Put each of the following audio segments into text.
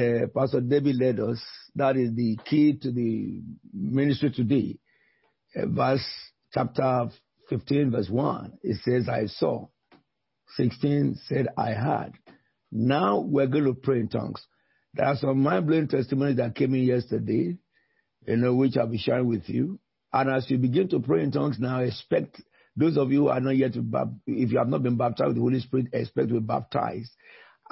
uh, Pastor David led us. That is the key to the ministry today. Uh, verse chapter 15, verse 1, it says, I saw. 16 said, I heard. Now we're going to pray in tongues. There are some mind blowing testimonies that came in yesterday, you know, which I'll be sharing with you. And as you begin to pray in tongues now, expect those of you who are not yet, if you have not been baptized with the Holy Spirit, expect to be baptized.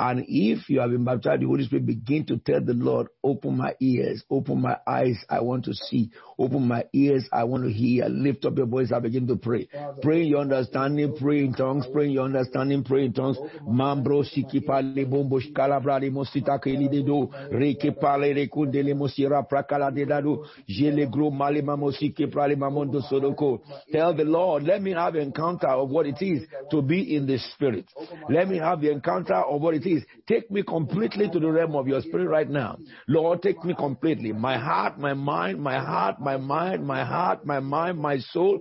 And if you have been baptized, the Holy Spirit begin to tell the Lord, open my ears, open my eyes, I want to see, open my ears, I want to hear. Lift up your voice and begin to pray. Pray in your understanding, pray in tongues, pray in your understanding, pray in tongues. Mambro sikipa le bombo shkalabra le mosita ke li dedo, reke pale rekunde le mosira prakala de dado, jele gro male mamosike prale mamondo sodoko. Tell the Lord, let me have encounter of what it is to be in the spirit. Let me have the encounter of what it is. Take me completely to the realm of your spirit right now. Lord, take me completely. My heart, my mind, my heart, my mind, my heart, my mind, my soul.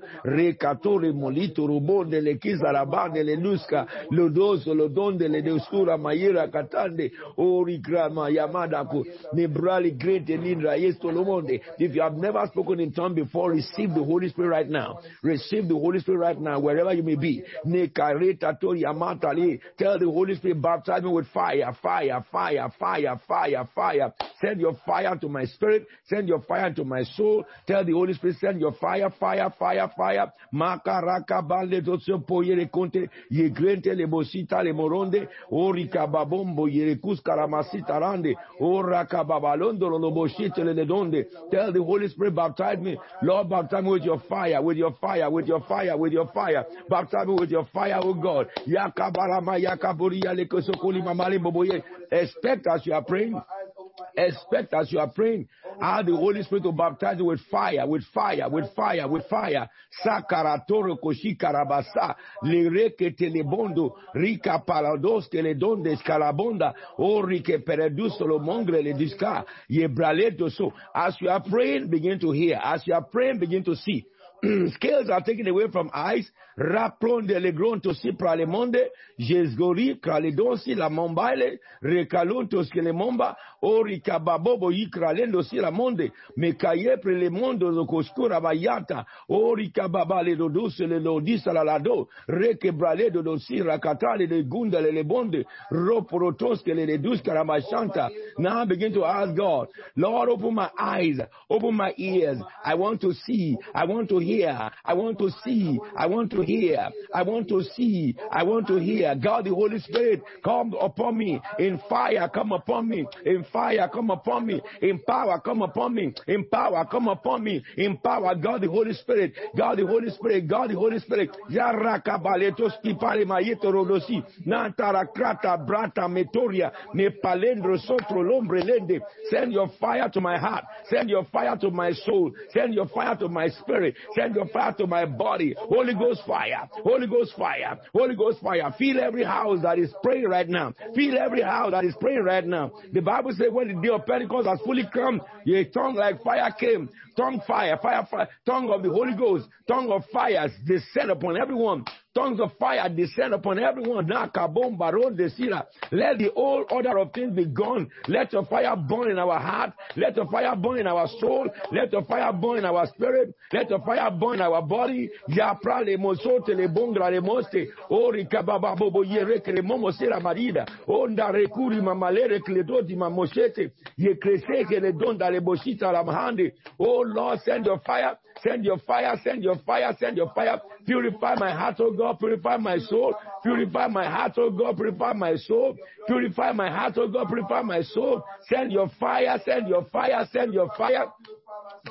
Molito le le luska lodoso le mayira katande ori grama nebrali great nindra yesto lomonde. If you have never spoken in tongue before, receive the Holy Spirit right now. Receive the Holy Spirit right now, wherever you may be. Tell the Holy Spirit, baptize me with fire, fire, fire, fire, fire, fire. Send your fire to my spirit. Send your fire to my soul. Tell the Holy Spirit, send your fire, fire, fire, fire. Makaraka balde dotso poyere conte ye grente le bosita le moronde orika babombo yere karamasita rande oraka babalondo lo boshite le donde. Tell the Holy Spirit, baptize me. Lord, baptize me with your fire, with your fire, with your fire, with your fire. Baptize me with your fire, oh God. Yakabarama yakaburia le kosokoli. Expect as you are praying. Expect as you are praying, how the Holy Spirit will baptize you with fire, with fire, with fire, with fire. Lireke telebondo, o pereduso lo mongre le disca, so. As you are praying, begin to hear. As you are praying, begin to see. Scales are taken away from eyes. Raplon de legronto si pralemonde, jesgori, kralidonsi la mombaile, recaluntos que le momba, ori kababobo y kralendo si la monde, me caye pre le mondo lo coscura bayata, ori kababale do dulce le lo disa la lado, reke braledo do si rakatale le gunda le le bonde, roporotos que le redus karamashanta. Now I begin to ask God, Lord, open my eyes, open my ears. I want to see, I want to hear, I want to see, I want to hear, I want to see, I want to hear. God, the Holy Spirit, come upon me. In fire, come upon me. In fire, come upon me. In power, come upon me. In power, come upon me. In power. God, the Holy Spirit, God, the Holy Spirit, God, the Holy Spirit. Send your fire to my heart, send your fire to my soul, send your fire to my spirit, send your fire to my body. Holy Ghost fire, Holy Ghost fire, Holy Ghost fire. Feel every house that is praying right now. Feel every house that is praying right now. The Bible says when the day of Pentecost has fully come, your tongue like fire came. Tongue fire, fire, fire, tongue of the Holy Ghost, tongue of fires descend upon everyone. Tongues of fire descend upon everyone. Let the old order of things be gone. Let your fire burn in our heart. Let your fire burn in our soul. Let your fire burn in our spirit. Let your fire burn in our body. Mosote le bongra le moste. Bobo marida. Onda recuri mamalere cledoti mamoshete. Ye crese que le donda le boshita la Lord, send your fire. Send your fire, send your fire, send your fire. Purify my heart, oh God. Purify my soul. Purify my heart, oh God. Purify my soul. Purify my heart, oh God. Purify my soul. Send your fire, send your fire, send your fire.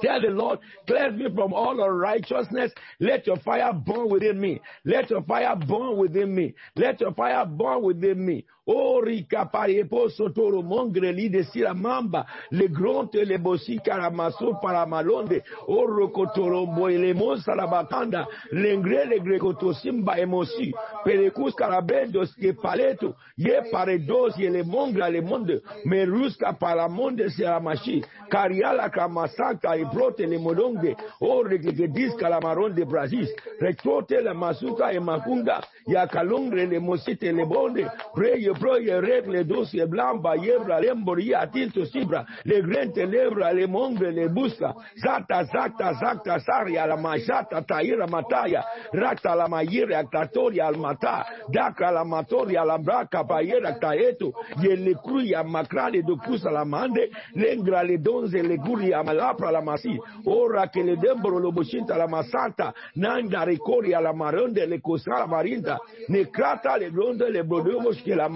Tell the Lord, cleanse me from all unrighteousness. Let your fire burn within me. Let your fire burn within me. Let your fire burn within me. Oh, rica parepo sotoro mongreli de sira mamba, le gronte le bosi caramaso para malonde, oh rocotoro le monsa la batanda, l'engre le grecoto simba emosi, perecus carabendos que paleto, ye paredos ye le mongra le monde, merusca para monde sira machi, cariala camasaka e brote le molonge, oh regedis calamaron de Brasil, rectote la masuka e macunga, ya calongre le mosite le bonde, pray pro ye rek le dos ye blamba yebra le mbori atinto sibra le grente lebra le mongre le busta zata zata zata saria la majata taira mataya rata la mayire aktatoria al mata daka la matoria la braka bayera taeto ye le cruya macrale do crusa la mande lengra le donze le guri amalapra la masi ora che le dembro lo boscinta la masanta nanda ricori alla maronde le cosala marinda ne crata le gronde le brodovos che la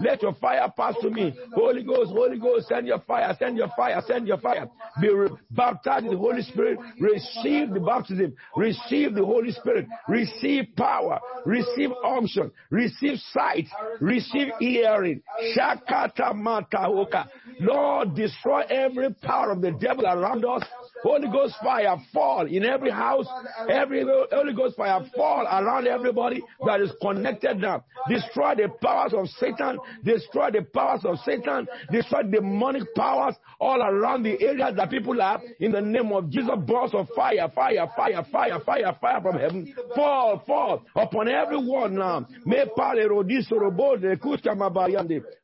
let your fire pass to me. Holy ghost holy ghost send your fire send your fire send your fire. Be baptized in the holy spirit. Receive the baptism. Receive the holy spirit. Receive power. Receive unction. Receive sight. Receive hearing. Shakata matahoka lord destroy every power of the devil around us. Holy Ghost fire fall in every house, every Holy Ghost fire fall around everybody that is connected now. Destroy the powers of Satan, destroy the powers of Satan, destroy demonic powers all around the area that people are in the name of Jesus. Burst of fire, fire, fire, fire, fire, fire from heaven. Fall, fall upon everyone now.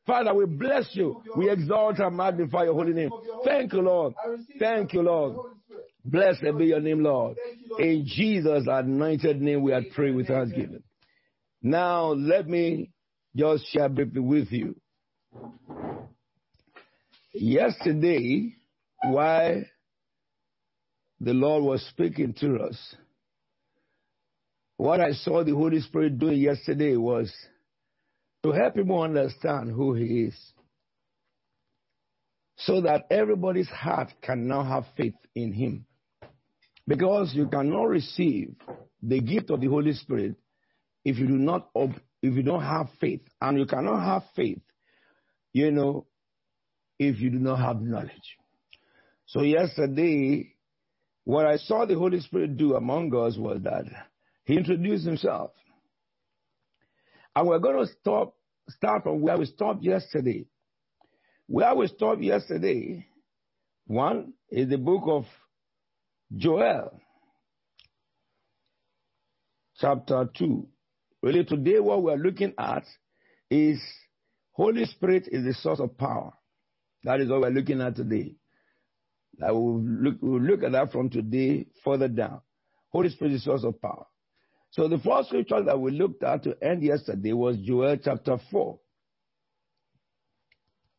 Father, we bless you. We exalt and magnify your holy name. Thank you, Lord. Thank you, Lord. Blessed be your name, Lord. In Jesus' anointed name, we are praying with thanksgiving. Now, let me just share briefly with you. Yesterday, while the Lord was speaking to us, what I saw the Holy Spirit doing yesterday was to help people understand who He is. So that everybody's heart can now have faith in Him. Because you cannot receive the gift of the Holy Spirit if you do not if you don't have faith. And you cannot have faith, you know, if you do not have knowledge. So yesterday, what I saw the Holy Spirit do among us was that He introduced Himself. And we're going to stop, start from where we stopped yesterday. Where we stopped yesterday, one is the book of Joel, chapter 2. Really, today what we're looking at is Holy Spirit is the source of power. That is what we're looking at today. I will look, we'll look at that from today further down. Holy Spirit is the source of power. So the first scripture that we looked at to end yesterday was Joel chapter 4.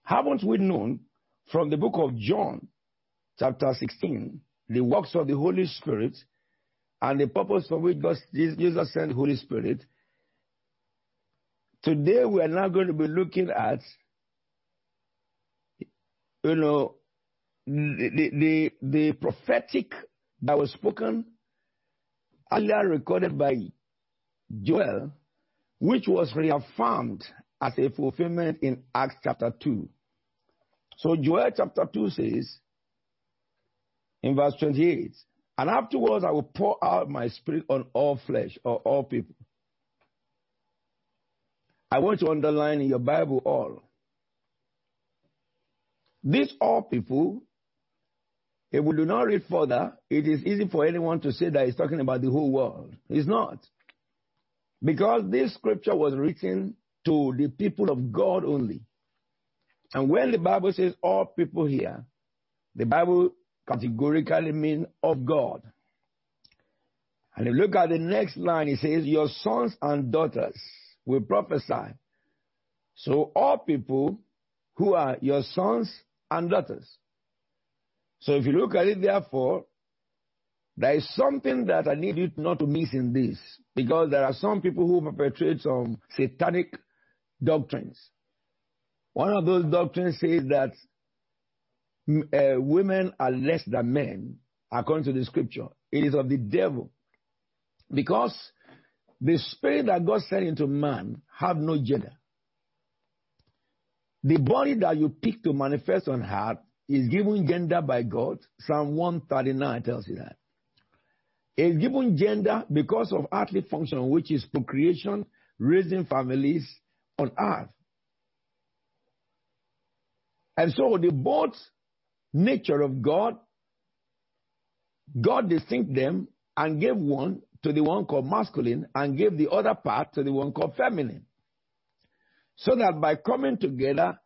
Haven't we known from the book of John, chapter 16, the works of the Holy Spirit and the purpose for which God, Jesus sent the Holy Spirit? Today we are now going to be looking at, you know, the, the, the prophetic that was spoken earlier recorded by Joel, which was reaffirmed as a fulfillment in Acts chapter 2. So Joel chapter 2 says, in verse 28, and afterwards I will pour out my spirit on all flesh or all people. I want to underline in your Bible all. These all people, if we do not read further, it is easy for anyone to say that he's talking about the whole world. It's not. Because this scripture was written to the people of God only. And when the Bible says all people here, the Bible categorically means of God. And if you look at the next line, it says, Your sons and daughters will prophesy. So all people who are your sons and daughters. So if you look at it, therefore, there is something that I need you not to miss in this, because there are some people who perpetrate some satanic doctrines. One of those doctrines says that uh, women are less than men, according to the scripture. It is of the devil. Because the spirit that God sent into man have no gender. The body that you pick to manifest on earth is given gender by God. Psalm 139 tells you that. It's given gender because of earthly function, which is procreation, raising families on earth. And so the both nature of God, God distinct them and gave one to the one called masculine and gave the other part to the one called feminine. So that by coming together,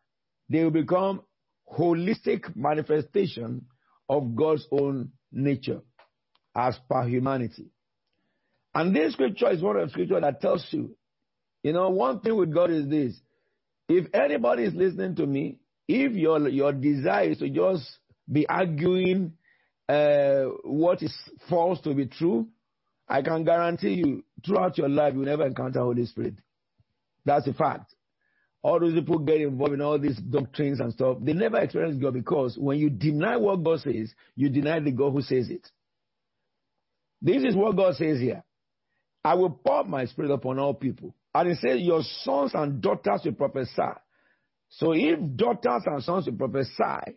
they will become holistic manifestation of God's own nature as per humanity. And this scripture is one of the scripture that tells you, you know, one thing with God is this. If anybody is listening to me, if your your desire is to just be arguing uh, what is false to be true, I can guarantee you throughout your life you never encounter Holy Spirit. That's a fact. All those people get involved in all these doctrines and stuff, they never experience God because when you deny what God says, you deny the God who says it. This is what God says here. I will pour my spirit upon all people. And he says, Your sons and daughters will prophesy. So if daughters and sons will prophesy,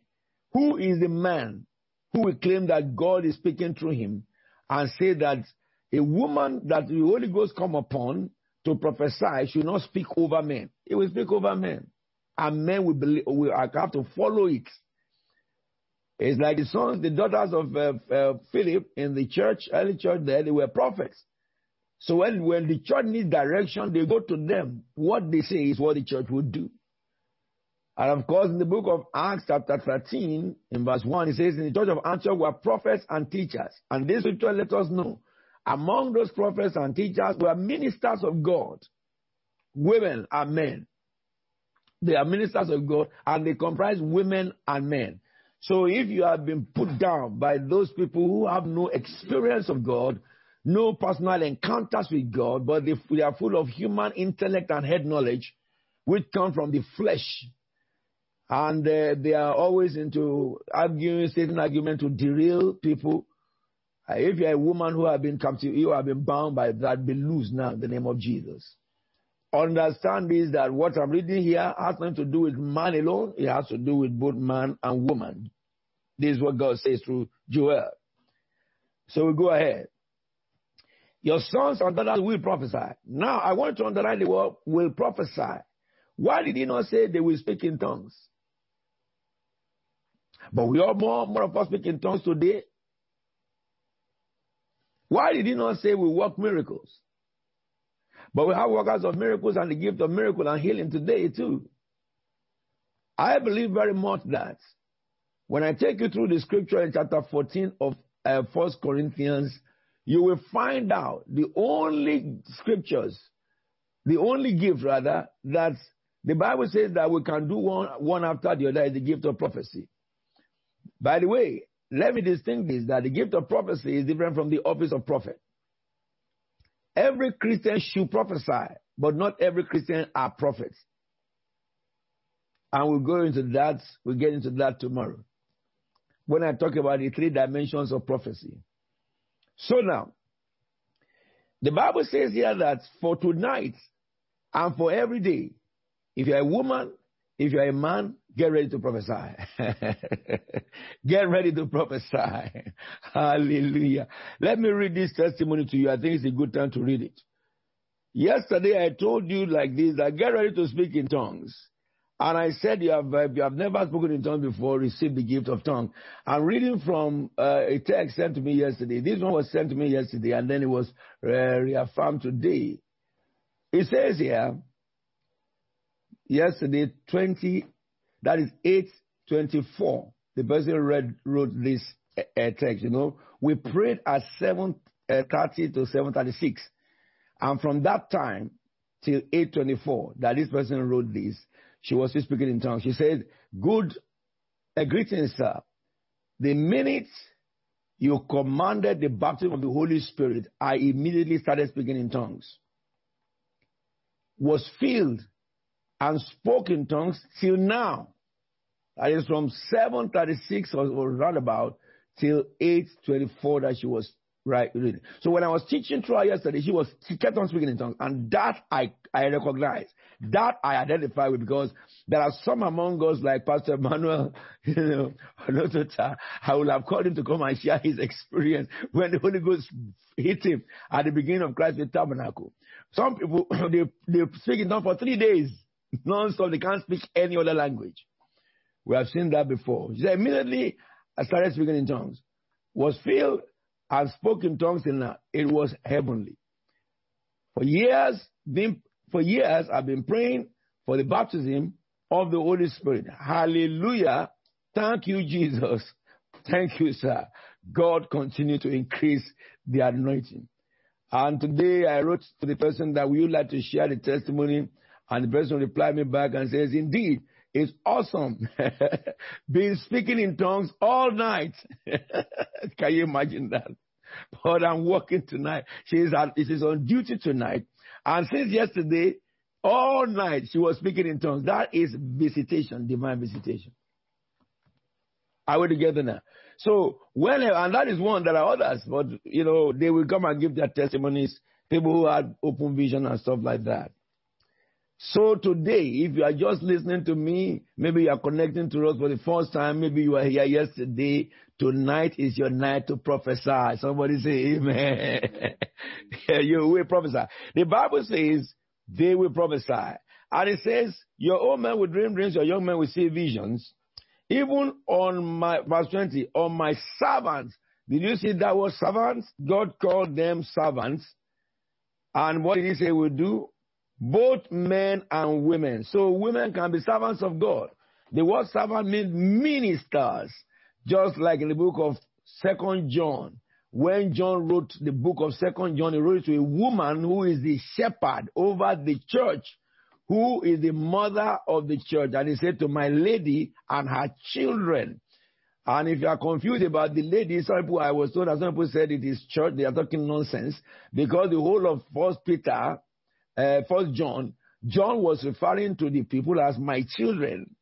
who is the man who will claim that God is speaking through him and say that a woman that the Holy Ghost come upon to prophesy should not speak over men. It will speak over men. And men will, believe, will have to follow it. It's like the sons, the daughters of uh, uh, Philip in the church, early church there, they were prophets. So when, when the church needs direction, they go to them. What they say is what the church would do. And of course, in the book of Acts, chapter 13, in verse 1, it says, In the church of Antioch were prophets and teachers. And this scripture let us know. Among those prophets and teachers were ministers of God, women and men. They are ministers of God, and they comprise women and men. So if you have been put down by those people who have no experience of God, no personal encounters with God, but they, they are full of human intellect and head knowledge, which come from the flesh, and uh, they are always into arguing, stating argument to derail people. Uh, if you're a woman who have been captive, you have been bound by that, be loose now in the name of Jesus. Understand this that what I'm reading here has nothing to do with man alone, it has to do with both man and woman. This is what God says through Joel. So we go ahead. Your sons and daughters will prophesy. Now I want to underline the word will prophesy. Why did he not say they will speak in tongues? But we are more, more of us speak in tongues today. Why did he not say we work miracles? But we have workers of miracles and the gift of miracle and healing today too. I believe very much that when I take you through the scripture in chapter 14 of uh, 1 Corinthians, you will find out the only scriptures, the only gift rather, that the Bible says that we can do one, one after the other is the gift of prophecy. By the way, let me distinguish this that the gift of prophecy is different from the office of prophet. Every Christian should prophesy, but not every Christian are prophets. And we'll go into that, we'll get into that tomorrow. When I talk about the three dimensions of prophecy. So now, the Bible says here that for tonight and for every day, if you're a woman, if you're a man, get ready to prophesy. get ready to prophesy. Hallelujah. Let me read this testimony to you. I think it's a good time to read it. Yesterday I told you like this that get ready to speak in tongues. And I said you have, you have never spoken in tongues before, receive the gift of tongue. I'm reading from uh, a text sent to me yesterday. This one was sent to me yesterday and then it was uh, reaffirmed today. It says here, yesterday, 20, that is 824. The person read, wrote this uh, text, you know. We prayed at 7.30 eh, to 7.36. And from that time till 8.24 that this person wrote this, she was still speaking in tongues. She said, good, a greeting, sir. The minute you commanded the baptism of the Holy Spirit, I immediately started speaking in tongues. Was filled and spoke in tongues till now. That is from 736 or, or roundabout till 824 that she was right reading. So when I was teaching her yesterday, she was she kept on speaking in tongues, and that I I recognize, mm-hmm. that I identify with because there are some among us like Pastor Emmanuel, you know, I would have called him to come and share his experience when the Holy Ghost hit him at the beginning of Christ's tabernacle. Some people they they speak in tongues for three days non-stop. They can't speak any other language. We have seen that before. She said, immediately I started speaking in tongues. Was filled and spoke in tongues in it was heavenly. For years, been, for years, I've been praying for the baptism of the Holy Spirit. Hallelujah. Thank you, Jesus. Thank you, sir. God continue to increase the anointing. And today I wrote to the person that we would like to share the testimony, and the person replied me back and says, Indeed, it's awesome. Been speaking in tongues all night. Can you imagine that? But I'm working tonight. She's at, she's on duty tonight. And since yesterday, all night she was speaking in tongues. That is visitation, divine visitation. Are we together now? So when and that is one, there are others, but you know, they will come and give their testimonies, people who had open vision and stuff like that. So today, if you are just listening to me, maybe you are connecting to us for the first time, maybe you were here yesterday, tonight is your night to prophesy. Somebody say amen. you will prophesy. The Bible says they will prophesy. And it says, your old man will dream dreams, your young man will see visions. Even on my, verse 20, on my servants. Did you see that word servants? God called them servants. And what did he say we do? Both men and women. So women can be servants of God. The word servant means ministers. Just like in the book of Second John. When John wrote the book of Second John, he wrote to a woman who is the shepherd over the church who is the mother of the church. And he said to my lady and her children. And if you are confused about the lady, some people, I was told that some people said it is church, they are talking nonsense because the whole of First Peter, uh, First John, John was referring to the people as my children.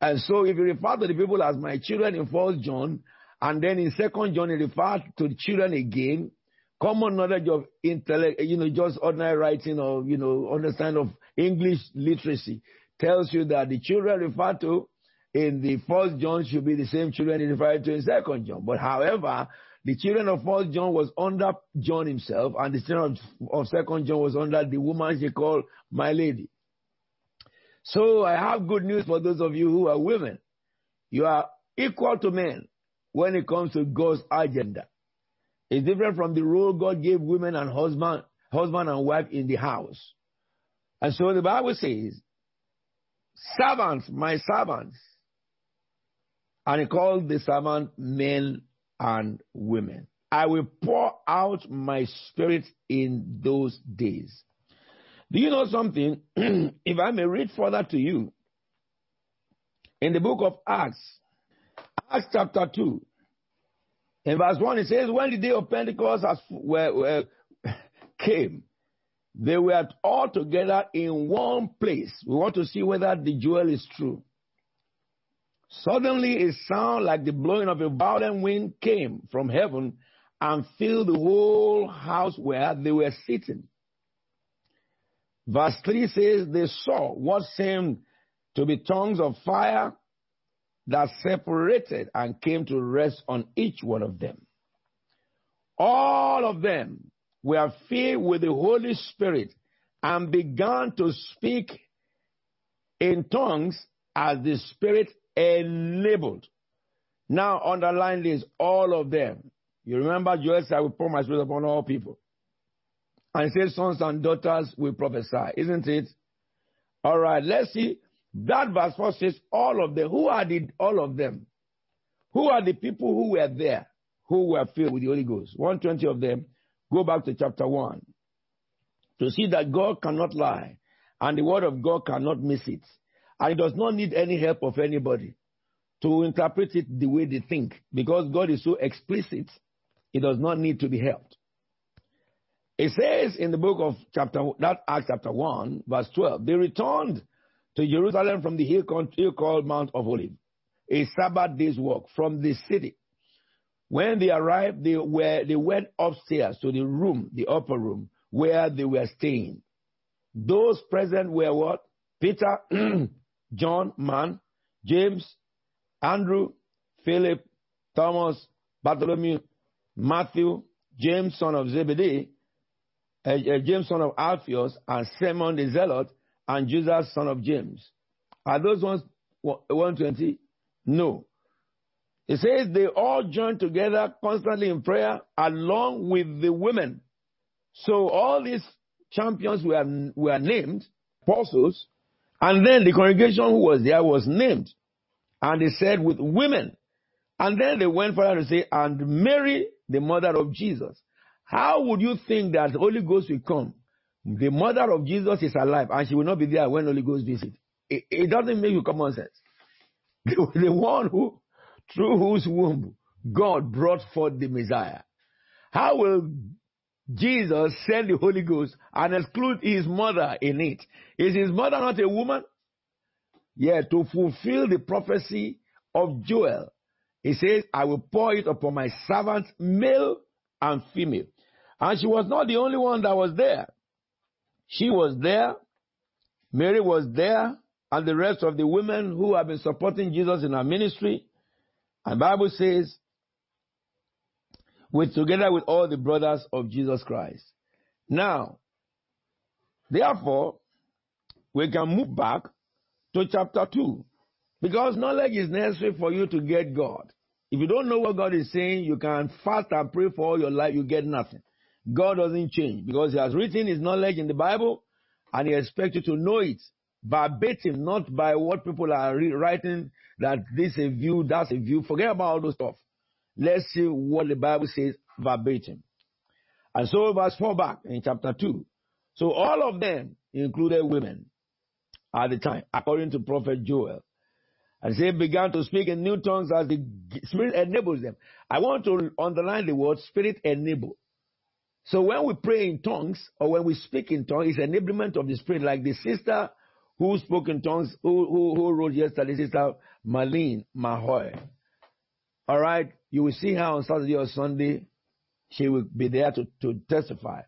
And so if you refer to the people as my children in First John, and then in Second John, he referred to the children again, common knowledge of intellect, you know, just ordinary writing or, you know, understand of English literacy tells you that the children referred to in the first John should be the same children referred to in second John. But however, the children of first John was under John himself, and the children of, second John was under the woman she called my lady. So I have good news for those of you who are women. You are equal to men when it comes to God's agenda. It's different from the role God gave women and husband, husband and wife in the house. And so the Bible says, servants, my servants. And he called the servant men and women. I will pour out my spirit in those days. Do you know something? if I may read further to you, in the book of Acts, Acts chapter 2, in verse 1, it says, When the day of Pentecost has, were, came, they were all together in one place. We want to see whether the Joel is true. Suddenly, a sound like the blowing of a violent wind came from heaven and filled the whole house where they were sitting. Verse 3 says, They saw what seemed to be tongues of fire that separated and came to rest on each one of them. All of them were filled with the Holy Spirit and began to speak in tongues as the Spirit enabled. Now underline this, all of them. You remember Joel said, I will pour my spirit upon all people. And said, sons and daughters will prophesy, isn't it? All right, let's see that verse 4 says, all of them. Who are the all of them? Who are the people who were there, who were filled with the Holy Ghost? 120 of them. Go back to chapter 1 to see that God cannot lie and the word of God cannot miss it. And it does not need any help of anybody to interpret it the way they think because God is so explicit, it does not need to be helped. It says in the book of chapter, that Acts chapter 1, verse 12, they returned to Jerusalem from the hill called Mount of Olives, a Sabbath day's walk from the city. When they arrived, they, were, they went upstairs to the room, the upper room, where they were staying. Those present were what? Peter, John, man, James, Andrew, Philip, Thomas, Bartholomew, Matthew, James, son of Zebedee, uh, uh, James, son of Alphaeus, and Simon the Zealot, and Jesus, son of James. Are those ones 120? No. It says they all joined together constantly in prayer along with the women. So all these champions were, were named apostles, and then the congregation who was there was named. And they said with women. And then they went further to say, and Mary, the mother of Jesus. How would you think that the Holy Ghost will come? The mother of Jesus is alive and she will not be there when Holy Ghost visit. It, it doesn't make you common sense. The, the one who, through whose womb God brought forth the Messiah. How will Jesus sent the Holy Ghost and exclude his mother in it? Is his mother not a woman? Yeah, to fulfill the prophecy of Joel. He says, I will pour it upon my servants, male and female. And she was not the only one that was there. She was there. Mary was there. And the rest of the women who have been supporting Jesus in our ministry. And Bible says, with together with all the brothers of Jesus Christ. Now, therefore, we can move back to chapter 2. Because knowledge is necessary for you to get God. If you don't know what God is saying, you can fast and pray for all your life, you get nothing. God doesn't change because He has written His knowledge in the Bible and He expects you to know it verbatim, not by what people are writing that this is a view, that's a view. Forget about all those stuff. Let's see what the Bible says verbatim. And so verse 4 back in chapter 2. So all of them included women at the time, according to Prophet Joel. And they began to speak in new tongues as the Spirit enables them. I want to underline the word Spirit enable. So when we pray in tongues or when we speak in tongues, it's enablement of the Spirit, like the sister who spoke in tongues, who, who, who wrote yesterday, Sister Marlene Mahoy. All right, you will see her on Saturday or Sunday. She will be there to, to testify.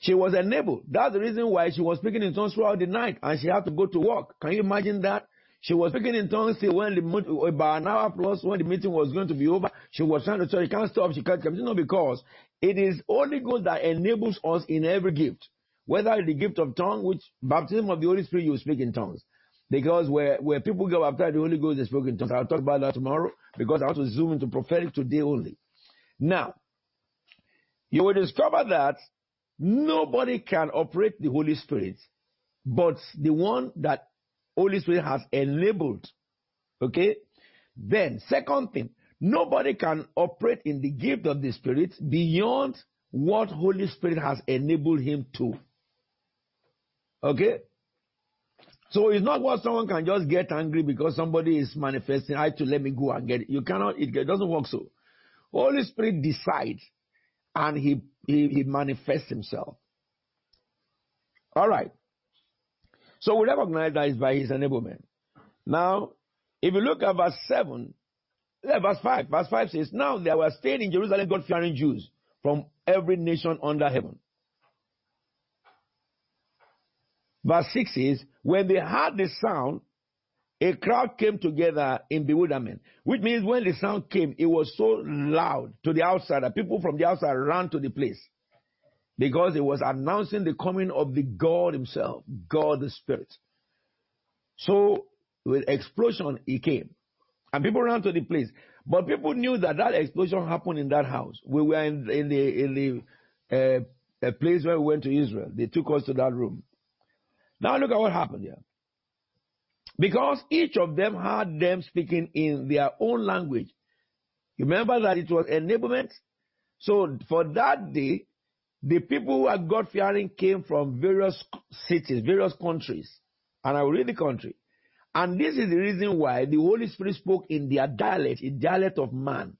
She was enabled. That's the reason why she was speaking in tongues throughout the night and she had to go to work. Can you imagine that? She was speaking in tongues till when the about an hour plus when the meeting was going to be over. She was trying to tell you can't stop. She can't continue because it is Holy Ghost that enables us in every gift, whether the gift of tongue, which baptism of the Holy Spirit, you speak in tongues. Because where, where people get baptized, the Holy Ghost is spoken tongues. I'll talk about that tomorrow because I want to zoom into prophetic today only. Now, you will discover that nobody can operate the Holy Spirit but the one that Holy Spirit has enabled. Okay? Then, second thing, nobody can operate in the gift of the Spirit beyond what Holy Spirit has enabled him to. Okay? So it's not what someone can just get angry because somebody is manifesting. I to let me go and get it. You cannot. It doesn't work so. Holy Spirit decides, and he he, he manifests himself. All right. So we recognize that it's by his enablement. Now, if you look at verse 7, verse 5, verse 5 says, Now there were staying in Jerusalem God fearing Jews from every nation under heaven. Verse 6 says, When they heard the sound, a crowd came together in bewilderment, which means when the sound came, it was so loud to the outside that People from the outside ran to the place because it was announcing the coming of the God Himself, God the Spirit. So, with explosion, He came. And people ran to the place. But people knew that that explosion happened in that house. We were in, in the, in the uh, place where we went to Israel. They took us to that room. Now look at what happened here. Because each of them had them speaking in their own language. Remember that it was enablement. So for that day, the people who are God fearing came from various cities, various countries. And I will read the country. And this is the reason why the Holy Spirit spoke in their dialect, in dialect of man.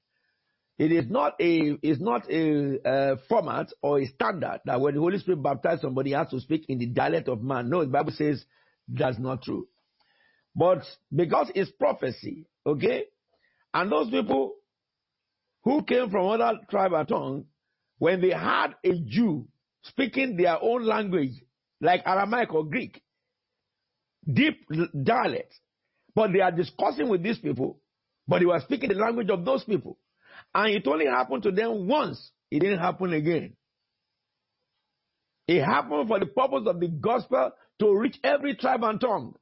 It is not a it's not a, a, format or a standard that when the Holy Spirit baptizes somebody, he has to speak in the dialect of man. No, the Bible says that's not true. But because it's prophecy, okay, and those people who came from other tribe and tongue, when they had a Jew speaking their own language, like Aramaic or Greek, deep dialect, but they are discussing with these people, but they were speaking the language of those people. And it only happened to them once. It didn't happen again. It happened for the purpose of the gospel to reach every tribe and tongue.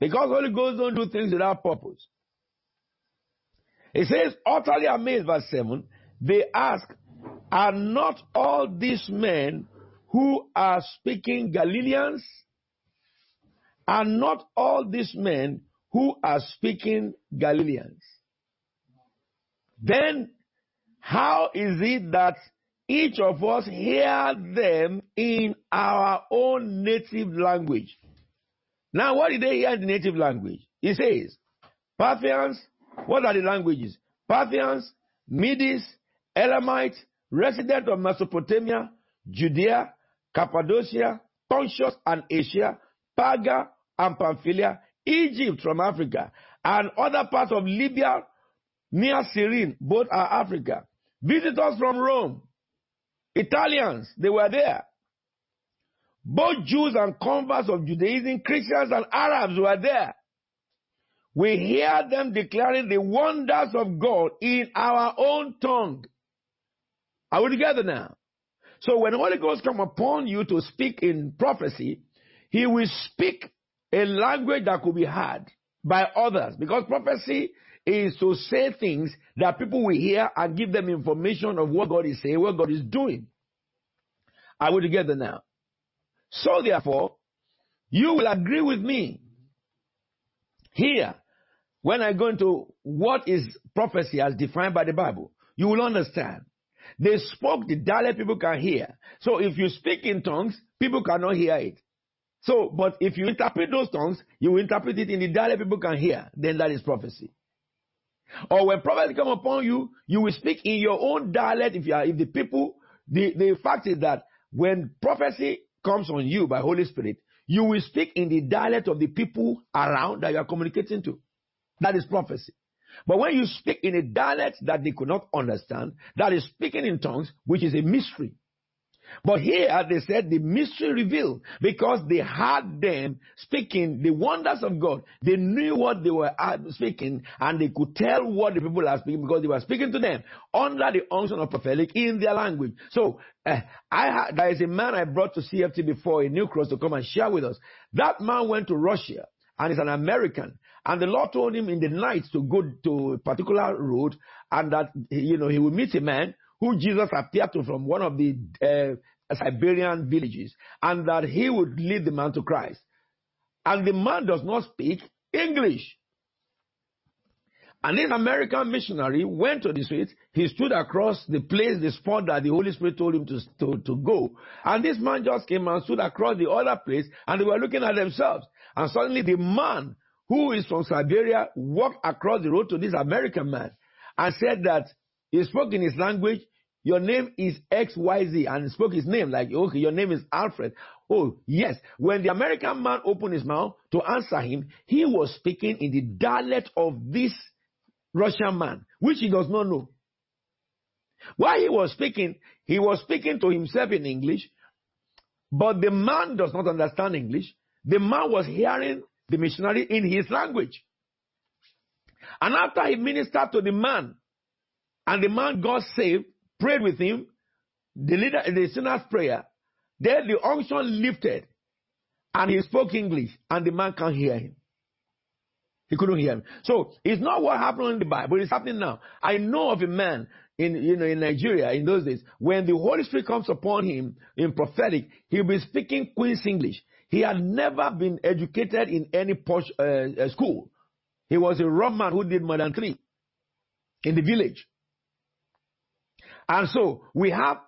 Because Holy Ghost don't do things without purpose. It says, utterly amazed, verse 7, they ask, Are not all these men who are speaking Galileans? Are not all these men who are speaking Galileans? Then, how is it that each of us hear them in our own native language? Now, what did they hear in the native language? He says, Parthians, what are the languages? Parthians, Medes, Elamites, resident of Mesopotamia, Judea, Cappadocia, Pontus and Asia, Perga and Pamphylia, Egypt from Africa, and other parts of Libya near Cyrene, both are Africa. Visitors from Rome, Italians, they were there. Both Jews and converts of Judaism, Christians and Arabs were there. We hear them declaring the wonders of God in our own tongue. Are we together now? So when Holy Ghost come upon you to speak in prophecy, he will speak a language that could be heard by others because prophecy is to say things that people will hear and give them information of what God is saying, what God is doing. Are we together now? So therefore, you will agree with me here when I go into what is prophecy as defined by the Bible. You will understand. They spoke the dialect people can hear. So if you speak in tongues, people cannot hear it. So, but if you interpret those tongues, you interpret it in the dialect people can hear, then that is prophecy. Or when prophecy come upon you, you will speak in your own dialect. If you are, if the people, the, the fact is that when prophecy comes on you by Holy Spirit, you will speak in the dialect of the people around that you are communicating to. That is prophecy. But when you speak in a dialect that they could not understand, that is speaking in tongues, which is a mystery. But here they said the mystery revealed because they heard them speaking the wonders of God. They knew what they were speaking and they could tell what the people are speaking because they were speaking to them under the unction of prophetic in their language. So uh, I there is a man I brought to CFT before a New Cross to come and share with us. That man went to Russia and is an American. And the Lord told him in the night to go to a particular road and that, you know, he will meet a man who Jesus appeared to from one of the uh, Siberian villages, and that he would lead the man to Christ. And the man does not speak English. And this American missionary went to the street. He stood across the place, the spot that the Holy Spirit told him to, to, to go. And this man just came and stood across the other place, and they were looking at themselves. And suddenly the man who is from Siberia walked across the road to this American man and said that he spoke in his language. Your name is XYZ. And spoke his name like, okay, your name is Alfred. Oh, yes. When the American man opened his mouth to answer him, he was speaking in the dialect of this Russian man, which he does not know. While he was speaking, he was speaking to himself in English, but the man does not understand English. The man was hearing the missionary in his language. And after he ministered to the man, and the man got saved, prayed with him, the leader, the sinner's prayer. Then the unction lifted, and he spoke English, and the man can't hear him. He couldn't hear him. So it's not what happened in the Bible; it's happening now. I know of a man in you know in Nigeria in those days when the Holy Spirit comes upon him in prophetic, he'll be speaking Queen's English. He had never been educated in any posh uh, uh, school. He was a Roman who did more than three in the village. And so we have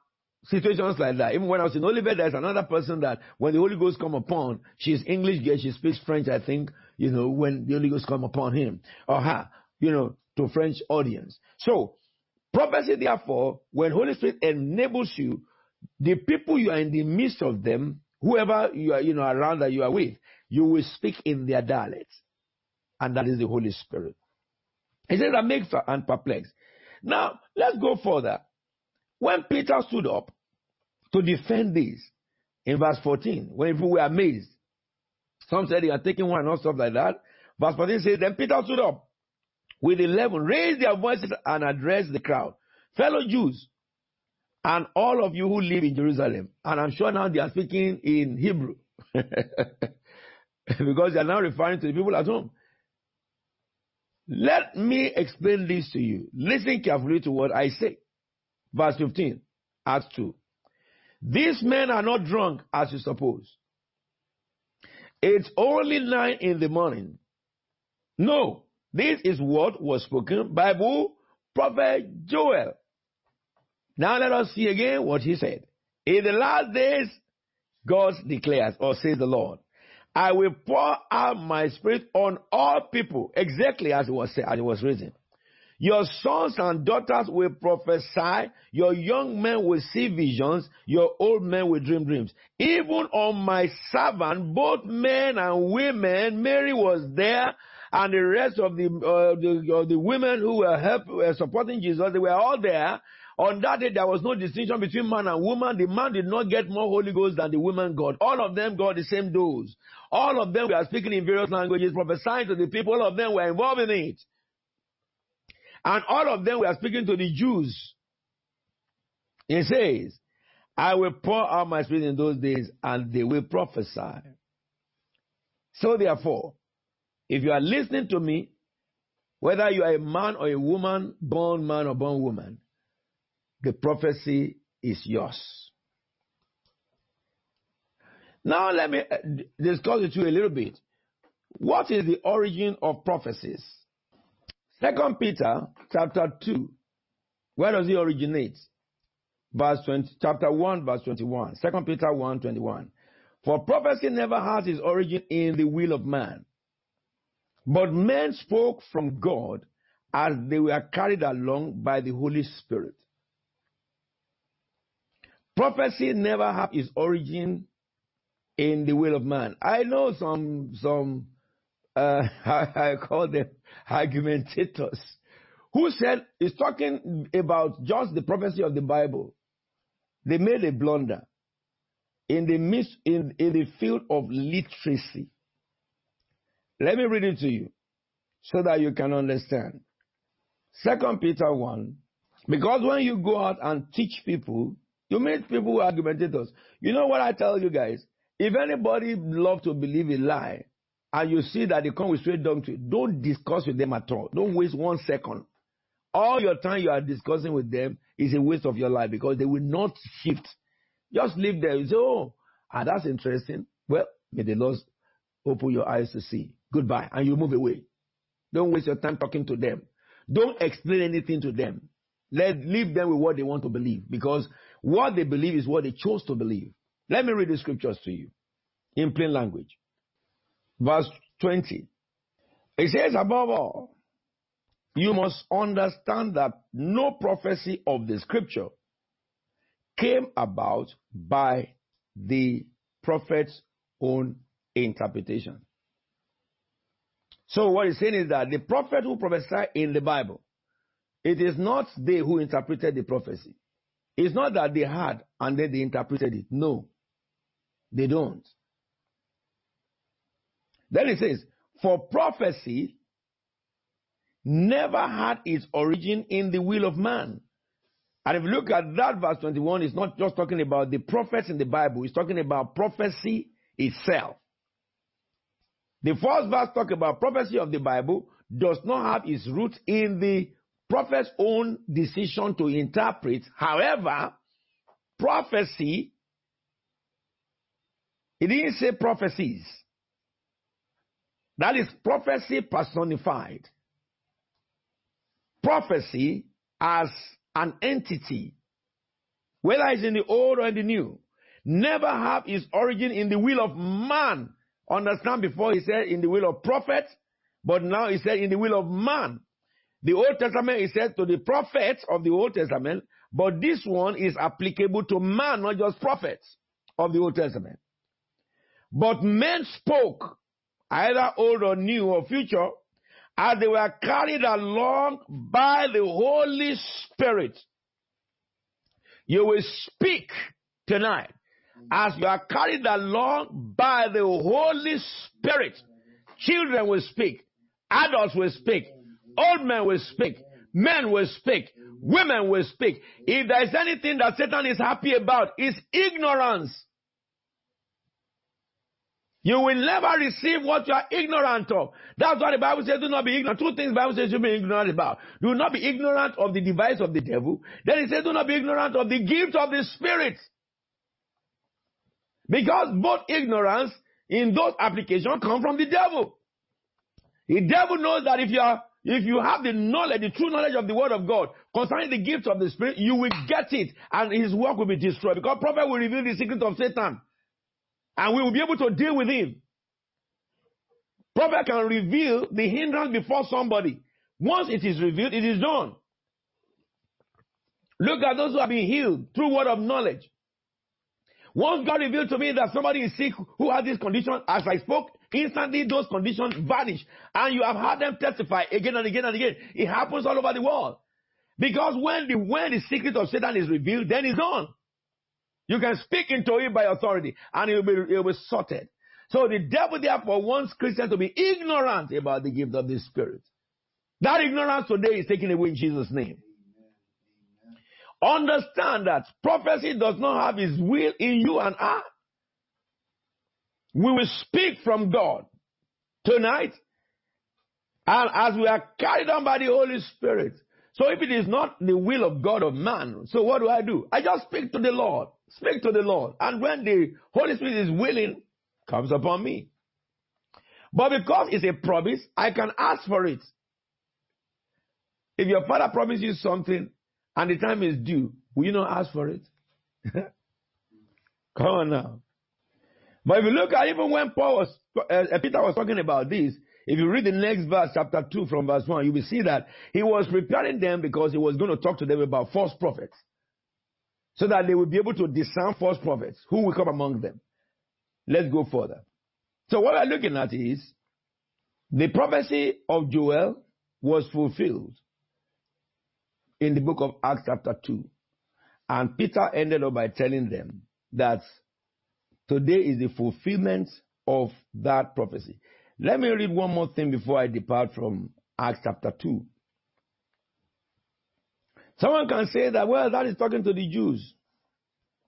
situations like that. Even when I was in Olivet, there's another person that when the Holy Ghost come upon, she's English girl, she speaks French, I think, you know, when the Holy Ghost come upon him or her, you know, to French audience. So prophecy, therefore, when Holy Spirit enables you, the people you are in the midst of them, whoever you are, you know, around that you are with, you will speak in their dialect. And that is the Holy Spirit. He says that makes and perplex. Now, let's go further. When Peter stood up to defend this in verse 14, when people were amazed, some said they are taking one and stuff like that. Verse 14 says, Then Peter stood up with eleven, raised their voices and addressed the crowd. Fellow Jews, and all of you who live in Jerusalem, and I'm sure now they are speaking in Hebrew because they are now referring to the people at home. Let me explain this to you. Listen carefully to what I say. Verse 15, Acts 2. These men are not drunk as you suppose. It's only nine in the morning. No, this is what was spoken by who? Prophet Joel. Now let us see again what he said. In the last days, God declares, or says the Lord, I will pour out my spirit on all people, exactly as it was said, as it was written. Your sons and daughters will prophesy. Your young men will see visions. Your old men will dream dreams. Even on my servant, both men and women, Mary was there, and the rest of the uh, the, uh, the women who were help, were supporting Jesus, they were all there. On that day, there was no distinction between man and woman. The man did not get more Holy Ghost than the woman got. All of them got the same dose. All of them were speaking in various languages, prophesying to the people. All of them were involved in it. And all of them were speaking to the Jews. He says, I will pour out my spirit in those days and they will prophesy. So therefore, if you are listening to me, whether you are a man or a woman, born man or born woman, the prophecy is yours. Now let me uh, discuss with you a little bit. What is the origin of prophecies? Second Peter chapter 2. Where does it originate? Verse 20, chapter 1, verse 21. Second Peter 1, 21. For prophecy never has its origin in the will of man. But men spoke from God as they were carried along by the Holy Spirit. Prophecy never have its origin in the will of man. I know some some uh, I, call them argumentators who said is talking about just the prophecy of the Bible. They made a blunder in the in, in the field of literacy. Let me read it to you so that you can understand. Second Peter 1. Because when you go out and teach people, you meet people who are argumentators. You know what I tell you guys? If anybody love to believe a lie, and you see that they come with straight doctrine, don't discuss with them at all. Don't waste one second. All your time you are discussing with them is a waste of your life because they will not shift. Just leave them. You say, oh, ah, that's interesting. Well, may the Lord open your eyes to see. Goodbye. And you move away. Don't waste your time talking to them. Don't explain anything to them. Let leave them with what they want to believe because what they believe is what they chose to believe. Let me read the scriptures to you in plain language. Verse 20. It says, above all, you must understand that no prophecy of the scripture came about by the prophet's own interpretation. So what he's saying is that the prophet who prophesied in the Bible, it is not they who interpreted the prophecy. It's not that they had and then they interpreted it. No, they don't. Then it says, for prophecy never had its origin in the will of man. And if you look at that verse 21, it's not just talking about the prophets in the Bible, it's talking about prophecy itself. The first verse talk about prophecy of the Bible does not have its root in the prophet's own decision to interpret. However, prophecy, he didn't say prophecies. That is prophecy personified. Prophecy as an entity, whether it's in the old or in the new, never have its origin in the will of man. Understand before he said in the will of prophet, but now he said in the will of man. The Old Testament is said to the prophets of the Old Testament, but this one is applicable to man, not just prophets of the Old Testament. But men spoke either old or new or future, as they were carried along by the Holy Spirit. You will speak tonight as you are carried along by the Holy Spirit. Children will speak, adults will speak, old men will speak, men will speak, women will speak. If there is anything that Satan is happy about, it's ignorance. You will never receive what you are ignorant of. That's why the Bible says do not be ignorant. Two things the Bible says you be ignorant about. Do not be ignorant of the device of the devil. Then it says do not be ignorant of the gift of the Spirit. Because both ignorance in those applications come from the devil. The devil knows that if you are if you have the knowledge, the true knowledge of the word of God concerning the gift of the spirit, you will get it and his work will be destroyed because prophet will reveal the secret of Satan and we will be able to deal with him. Prophet can reveal the hindrance before somebody. Once it is revealed, it is done. Look at those who have been healed through word of knowledge. Once God revealed to me that somebody is sick who has this condition, as I spoke, instantly those conditions vanish. And you have heard them testify again and again and again. It happens all over the world. Because when the, when the secret of Satan is revealed, then it's done. You can speak into it by authority and it will be, it will be sorted. So the devil therefore wants Christians to be ignorant about the gift of the Spirit. That ignorance today is taken away in Jesus' name. Understand that prophecy does not have his will in you and I. We will speak from God tonight. And as we are carried on by the Holy Spirit. So if it is not the will of God of man, so what do I do? I just speak to the Lord. Speak to the Lord. And when the Holy Spirit is willing, comes upon me. But because it's a promise, I can ask for it. If your father promises you something and the time is due, will you not ask for it? Come on now. But if you look at even when Paul was, uh, Peter was talking about this, if you read the next verse, chapter 2 from verse 1, you will see that he was preparing them because he was going to talk to them about false prophets so that they will be able to discern false prophets who will come among them. Let's go further. So what we're looking at is the prophecy of Joel was fulfilled in the book of Acts chapter 2. And Peter ended up by telling them that today is the fulfillment of that prophecy. Let me read one more thing before I depart from Acts chapter 2. Someone can say that, well, that is talking to the Jews.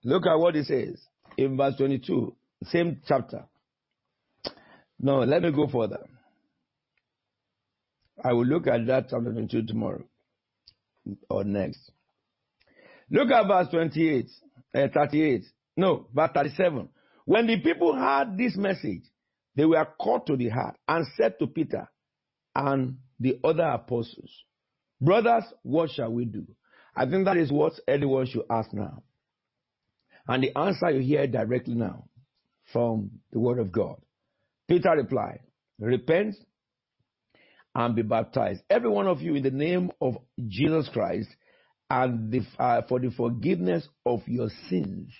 Look at what it says in verse 22, same chapter. No, let me go further. I will look at that chapter 22 tomorrow or next. Look at verse 28, uh, 38. No, verse 37. When the people heard this message, they were caught to the heart and said to Peter and the other apostles, Brothers, what shall we do? I think that is what anyone should ask now. And the answer you hear directly now from the Word of God. Peter replied, Repent and be baptized, every one of you, in the name of Jesus Christ, and the, uh, for the forgiveness of your sins.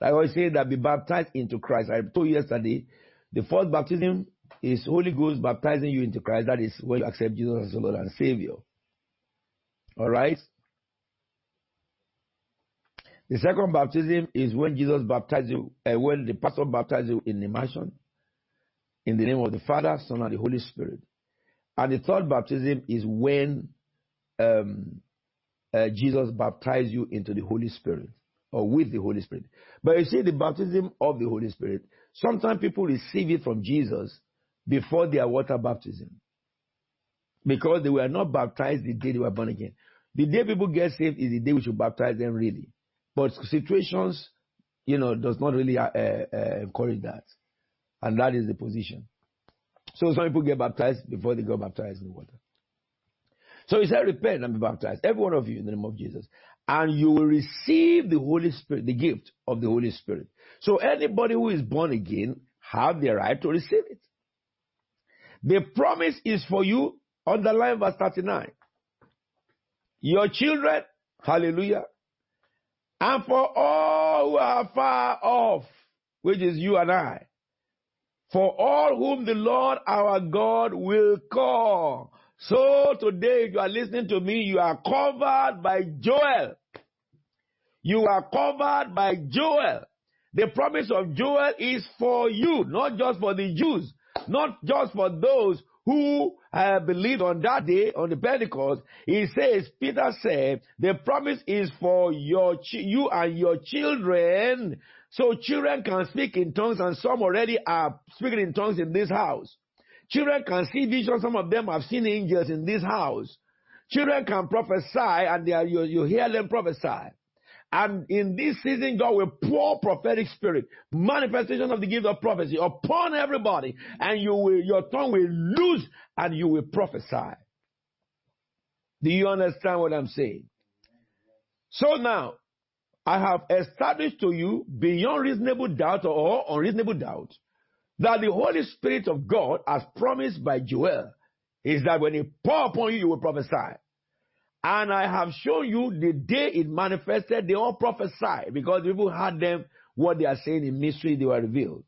I always say that be baptized into Christ. I told you yesterday, the first baptism is Holy Ghost baptizing you into Christ. That is when you accept Jesus as Lord and Savior. All right? The second baptism is when Jesus baptized you, uh, when the pastor baptized you in immersion, in the name of the Father, Son, and the Holy Spirit. And the third baptism is when um, uh, Jesus baptized you into the Holy Spirit or with the Holy Spirit. But you see, the baptism of the Holy Spirit, sometimes people receive it from Jesus before their water baptism because they were not baptized the day they were born again. The day people get saved is the day we should baptize them really. But situations, you know, does not really uh, uh, encourage that. And that is the position. So some people get baptized before they go baptized in the water. So he said, repent and be baptized, every one of you in the name of Jesus. And you will receive the Holy Spirit, the gift of the Holy Spirit. So anybody who is born again have the right to receive it. The promise is for you, underline verse 39. Your children, hallelujah, and for all who are far off, which is you and I, for all whom the Lord our God will call. So today, if you are listening to me, you are covered by Joel. You are covered by Joel. The promise of Joel is for you, not just for the Jews, not just for those who uh, believed on that day on the Pentecost, he says, Peter said, the promise is for your you and your children So children can speak in tongues and some already are speaking in tongues in this house. Children can see visions. Some of them have seen angels in this house. Children can prophesy and are, you, you hear them prophesy. And in this season, God will pour prophetic spirit, manifestation of the gift of prophecy upon everybody, and you will, your tongue will loose and you will prophesy. Do you understand what I'm saying? So now, I have established to you beyond reasonable doubt or unreasonable doubt that the Holy Spirit of God, as promised by Joel, is that when He pour upon you, you will prophesy. And I have shown you the day it manifested, they all prophesied because people heard them what they are saying in mystery, they were revealed.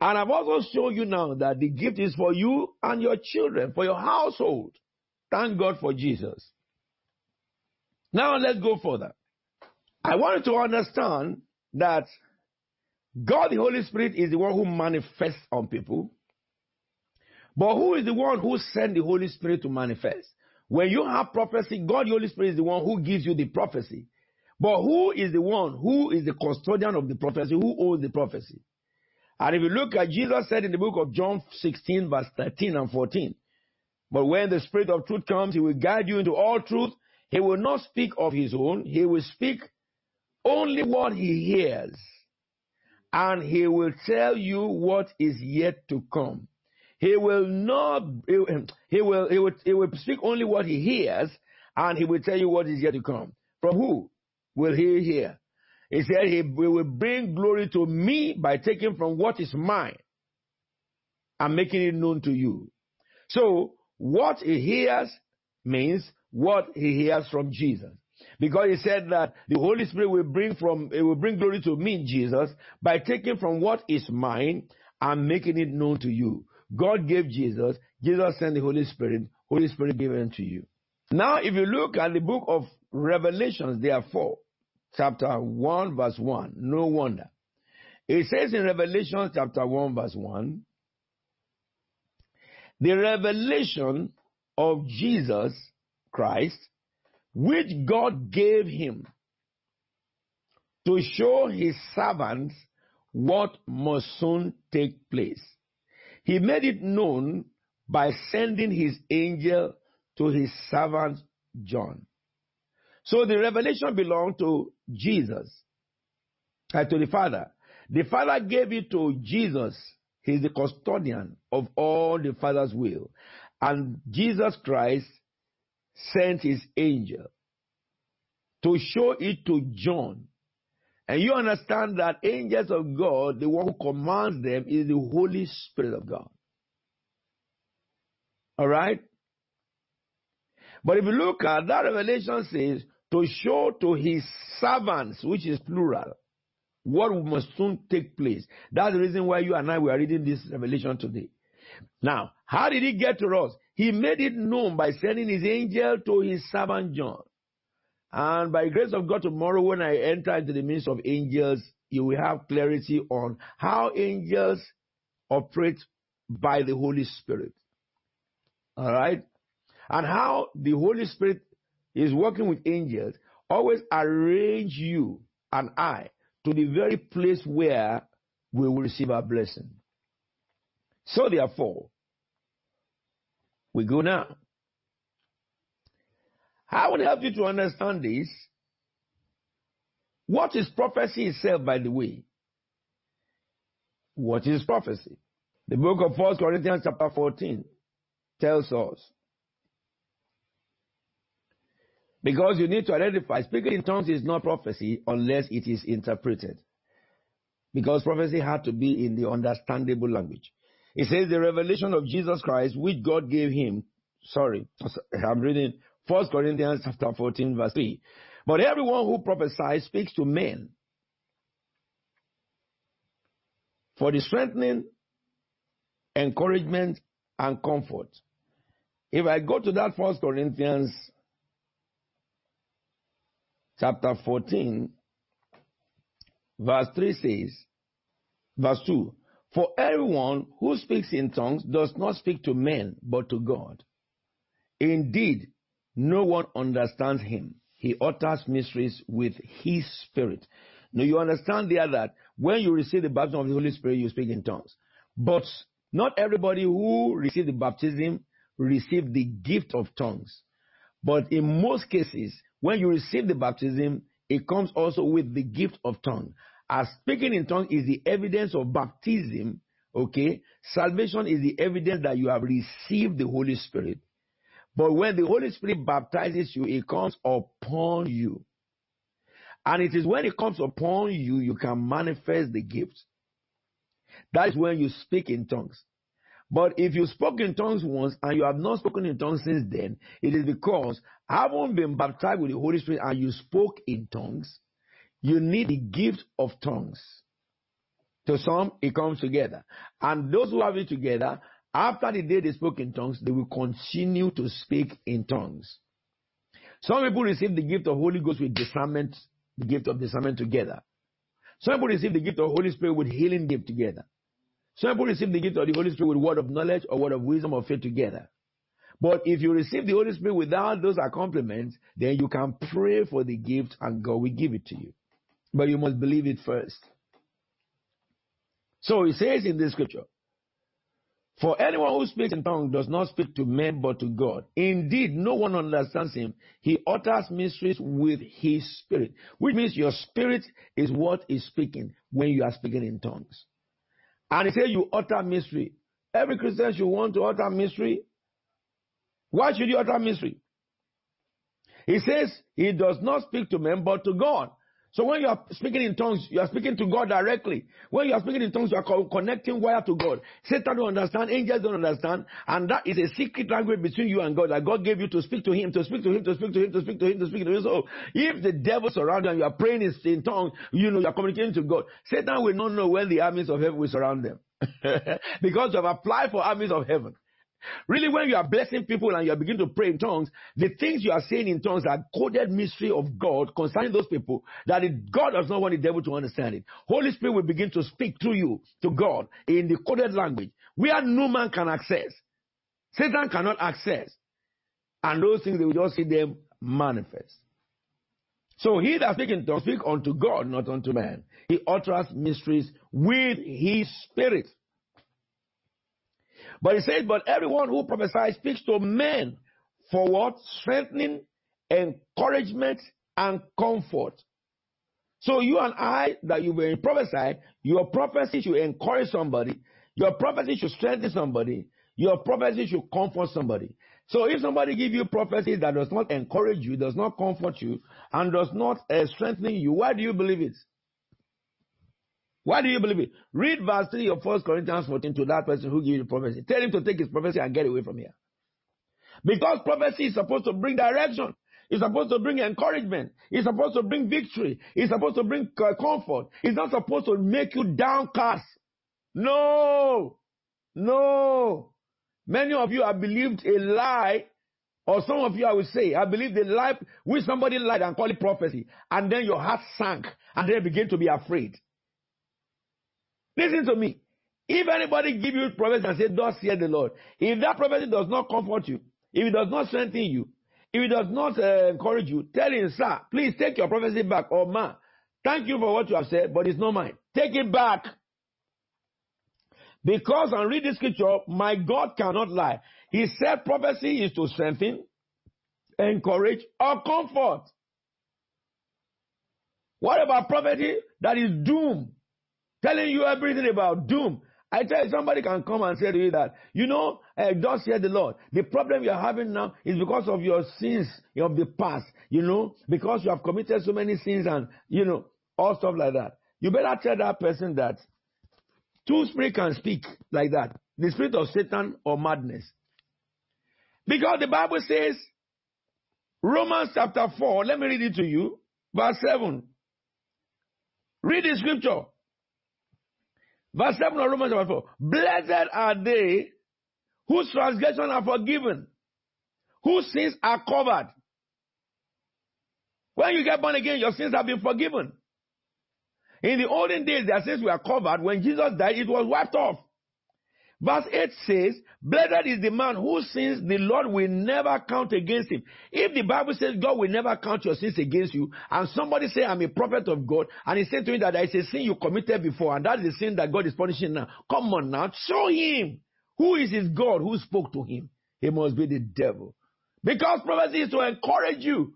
And I've also shown you now that the gift is for you and your children, for your household. Thank God for Jesus. Now let's go further. I want you to understand that God, the Holy Spirit, is the one who manifests on people. But who is the one who sent the Holy Spirit to manifest? When you have prophecy, God, the Holy Spirit, is the one who gives you the prophecy. But who is the one who is the custodian of the prophecy? Who owns the prophecy? And if you look at Jesus said in the book of John 16, verse 13 and 14, but when the Spirit of truth comes, he will guide you into all truth. He will not speak of his own. He will speak only what he hears. And he will tell you what is yet to come. He will not, he will, he will, he will, speak only what he hears, and he will tell you what is yet to come. From who will he hear? He said he will bring glory to me by taking from what is mine and making it known to you. So what he hears means what he hears from Jesus. Because he said that the Holy Spirit will bring from, it will bring glory to me, Jesus, by taking from what is mine and making it known to you. God gave Jesus, Jesus sent the Holy Spirit, Holy Spirit gave it to you. Now, if you look at the book of Revelations, therefore, chapter 1, verse 1, no wonder. It says in Revelation chapter 1, verse 1, the revelation of Jesus Christ, which God gave him to show his servants what must soon take place. He made it known by sending his angel to his servant John. So the revelation belonged to Jesus, uh, to the Father. The Father gave it to Jesus. He's the custodian of all the Father's will. And Jesus Christ sent his angel to show it to John. And you understand that angels of God, the one who commands them is the Holy Spirit of God. All right? But if you look at that revelation says to show to his servants, which is plural, what must soon take place. That's the reason why you and I were reading this revelation today. Now, how did he get to us? He made it known by sending his angel to his servant John. And by grace of God, tomorrow when I enter into the midst of angels, you will have clarity on how angels operate by the Holy Spirit. All right? And how the Holy Spirit is working with angels, always arrange you and I to the very place where we will receive our blessing. So therefore, we go now. I will help you to understand this. What is prophecy itself, by the way? What is prophecy? The book of 1 Corinthians chapter 14 tells us. Because you need to identify, speaking in tongues is not prophecy unless it is interpreted. Because prophecy had to be in the understandable language. It says the revelation of Jesus Christ, which God gave him. Sorry, I'm reading 1 Corinthians chapter 14 verse 3. But everyone who prophesies speaks to men for the strengthening, encouragement, and comfort. If I go to that 1 Corinthians chapter 14, verse 3 says, verse 2, For everyone who speaks in tongues does not speak to men, but to God. Indeed, no one understands him. He utters mysteries with his spirit. Now you understand there that when you receive the baptism of the Holy Spirit, you speak in tongues. But not everybody who received the baptism received the gift of tongues. But in most cases, when you receive the baptism, it comes also with the gift of tongue. As speaking in tongues is the evidence of baptism, okay? Salvation is the evidence that you have received the Holy Spirit. But when the Holy Spirit baptizes you, it comes upon you. And it is when it comes upon you, you can manifest the gift. That is when you speak in tongues. But if you spoke in tongues once and you have not spoken in tongues since then, it is because having been baptized with the Holy Spirit and you spoke in tongues, you need the gift of tongues. To some, it comes together. And those who have it together, after the day they spoke in tongues, they will continue to speak in tongues. Some people receive the gift of Holy Ghost with discernment, the gift of discernment together. Some people receive the gift of Holy Spirit with healing gift together. Some people receive the gift of the Holy Spirit with word of knowledge or word of wisdom or faith together. But if you receive the Holy Spirit without those accompaniments, then you can pray for the gift and God will give it to you. But you must believe it first. So he says in this scripture, for anyone who speaks in tongues does not speak to men but to God. Indeed, no one understands him. He utters mysteries with his spirit, which means your spirit is what is speaking when you are speaking in tongues. And he said you utter mystery. Every Christian should want to utter mystery. Why should you utter mystery? He says he does not speak to men but to God. So when you are speaking in tongues, you are speaking to God directly. When you are speaking in tongues, you are connecting wire to God. Satan don't understand, angels don't understand, and that is a secret language between you and God that God gave you to speak to Him, to speak to Him, to speak to Him, to speak to Him, to speak to Him. So if the devil surrounds you and you are praying in tongues, you know you are communicating to God. Satan will not know when the armies of heaven will surround them. because you have applied for armies of heaven. Really, when you are blessing people and you are beginning to pray in tongues, the things you are saying in tongues are coded mystery of God concerning those people that it, God does not want the devil to understand it. Holy Spirit will begin to speak through you to God in the coded language where no man can access. Satan cannot access. And those things, they will just see them manifest. So he that speaks in tongues speak unto God, not unto man. He utters mysteries with his spirit. But he says, but everyone who prophesies speaks to men for what? Strengthening, encouragement, and comfort. So you and I, that you will prophesy, your prophecy should encourage somebody, your prophecy should strengthen somebody, your prophecy should comfort somebody. So if somebody give you prophecy that does not encourage you, does not comfort you, and does not uh, strengthen you, why do you believe it? Why do you believe it? Read verse 3 of 1 Corinthians 14 to that person who gave you the prophecy. Tell him to take his prophecy and get away from here. Because prophecy is supposed to bring direction. It's supposed to bring encouragement. It's supposed to bring victory. It's supposed to bring comfort. It's not supposed to make you downcast. No. No. Many of you have believed a lie, or some of you I will say, I believe a lie which somebody lied and called it prophecy. And then your heart sank and then begin to be afraid. Listen to me. If anybody give you prophecy and say, Thus hear the Lord, if that prophecy does not comfort you, if it does not strengthen you, if it does not uh, encourage you, tell him, sir, please take your prophecy back. Or ma, thank you for what you have said, but it's not mine. Take it back. Because and read the scripture, my God cannot lie. He said prophecy is to strengthen, encourage, or comfort. What about prophecy that is doom? Telling you everything about doom. I tell you, somebody can come and say to you that, you know, uh, thus hear the Lord. The problem you're having now is because of your sins of the past, you know, because you have committed so many sins and, you know, all stuff like that. You better tell that person that two spirits can speak like that. The spirit of Satan or madness. Because the Bible says, Romans chapter 4, let me read it to you, verse 7. Read the scripture. Verse 7 of Romans chapter 4. Blessed are they whose transgressions are forgiven, whose sins are covered. When you get born again, your sins have been forgiven. In the olden days, their sins were covered. When Jesus died, it was wiped off. Verse 8 says, Blessed is the man who sins the Lord will never count against him. If the Bible says God will never count your sins against you, and somebody say, I'm a prophet of God, and he said to me that there is a sin you committed before, and that is the sin that God is punishing now. Come on now, show him. Who is his God who spoke to him? He must be the devil. Because prophecy is to encourage you,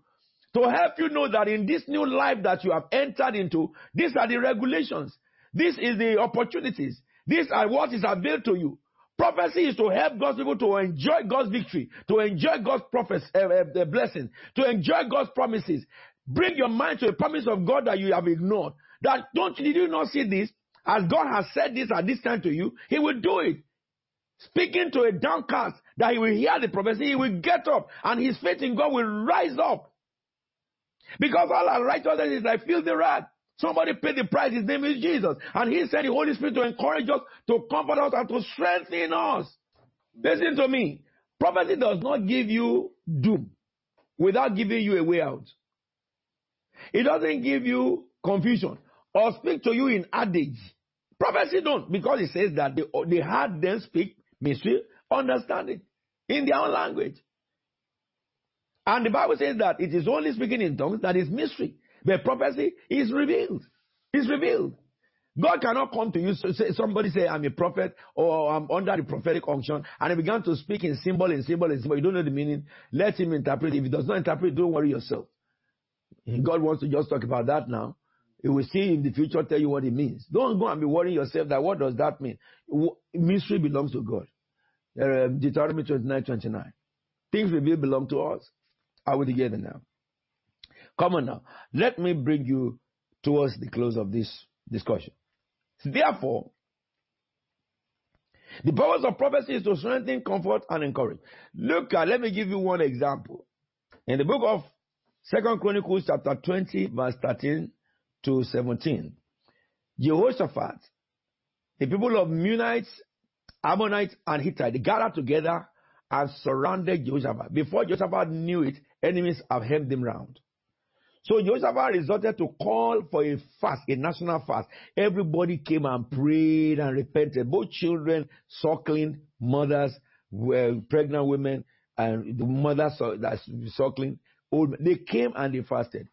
to help you know that in this new life that you have entered into, these are the regulations. This is the opportunities. These are what is available to you. Prophecy is to help God's people to enjoy God's victory, to enjoy God's prophes- uh, uh, blessing, to enjoy God's promises. Bring your mind to the promise of God that you have ignored. That don't did you not see this? As God has said this at this time to you, He will do it. Speaking to a downcast that he will hear the prophecy, he will get up, and his faith in God will rise up. Because all our righteousness is like filthy rag. Somebody paid the price. His name is Jesus. And he sent the Holy Spirit to encourage us, to comfort us, and to strengthen us. Listen to me. Prophecy does not give you doom without giving you a way out. It doesn't give you confusion or speak to you in adage. Prophecy don't because it says that the, the heart then speak mystery, understand it in their own language. And the Bible says that it is only speaking in tongues that is mystery. But prophecy is revealed. It's revealed. God cannot come to you, so say, somebody say, I'm a prophet or I'm under the prophetic unction, and he began to speak in symbol, in symbol, in symbol. You don't know the meaning. Let him interpret. If he does not interpret, don't worry yourself. God wants to just talk about that now. He will see in the future tell you what it means. Don't go and be worrying yourself that what does that mean? Mystery belongs to God. Uh, Deuteronomy 29, 29. Things revealed belong to us. Are we together now? Come on now. Let me bring you towards the close of this discussion. Therefore, the powers of prophecy is to strengthen, comfort, and encourage. Look let me give you one example. In the book of Second Chronicles chapter 20, verse 13 to 17, Jehoshaphat, the people of Munites, Ammonites, and Hittites, gathered together and surrounded Jehoshaphat. Before Jehoshaphat knew it, enemies have hemmed him round. So Jehoshaphat resorted to call for a fast, a national fast. Everybody came and prayed and repented. Both children, suckling, mothers, pregnant women, and the mothers that's suckling, old. They came and they fasted.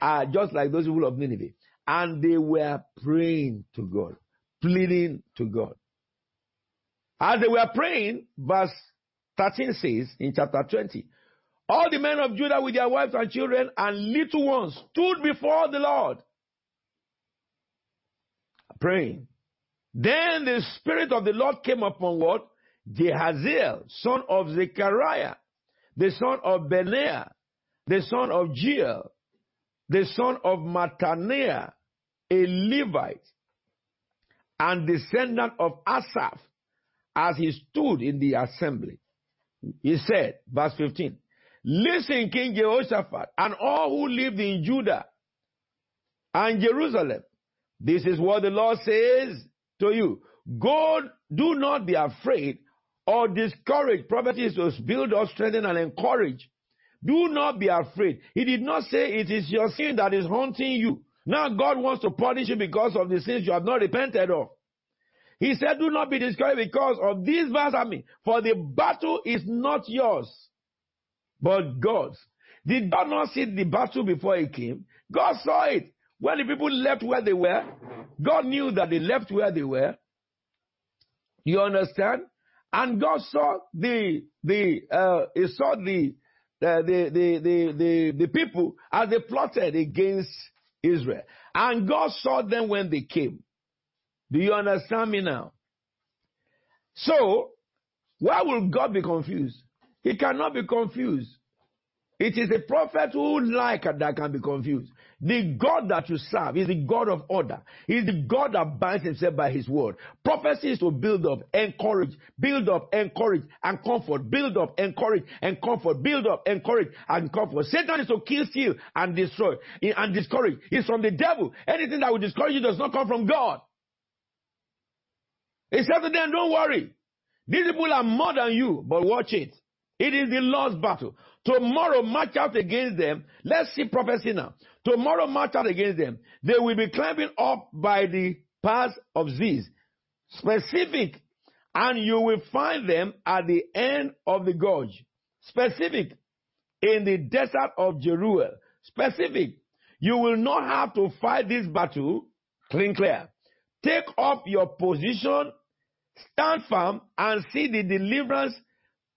Uh, just like those people of Nineveh. And they were praying to God, pleading to God. As they were praying, verse 13 says in chapter 20, all the men of Judah with their wives and children and little ones stood before the Lord praying. Then the Spirit of the Lord came upon what? Jehaziel, son of Zechariah, the son of Benaiah, the son of Jeiel, the son of Mattaniah, a Levite, and descendant of Asaph, as he stood in the assembly. He said, verse 15, Listen, King Jehoshaphat, and all who lived in Judah and Jerusalem. This is what the Lord says to you. Go, do not be afraid or discouraged. Prophecy is to build or strengthen and encourage. Do not be afraid. He did not say it is your sin that is haunting you. Now God wants to punish you because of the sins you have not repented of. He said, do not be discouraged because of this verse I mean, for the battle is not yours but God's. Did God not see the battle before he came? God saw it. When the people left where they were, God knew that they left where they were. You understand? And God saw the the uh, he saw the the, the the the the the people as they plotted against Israel, and God saw them when they came. Do you understand me now? So, why will God be confused? He cannot be confused. It is a prophet who like that can be confused. The God that you serve is the God of order. He is the God that binds himself by his word. Prophecy is to build up, encourage, build up, encourage, and comfort. Build up, encourage, and comfort. Build up, encourage, and comfort. Satan is to kill, steal, and destroy, and discourage. It's from the devil. Anything that will discourage you does not come from God. He said to them, don't worry. These people are more than you, but watch it. It is the Lord's battle. Tomorrow march out against them. Let's see prophecy now. Tomorrow march out against them. They will be climbing up by the pass of Ziz. Specific. and you will find them at the end of the gorge. Specific, in the desert of Jeruel. Specific, you will not have to fight this battle. Clean clear. Take up your position, stand firm, and see the deliverance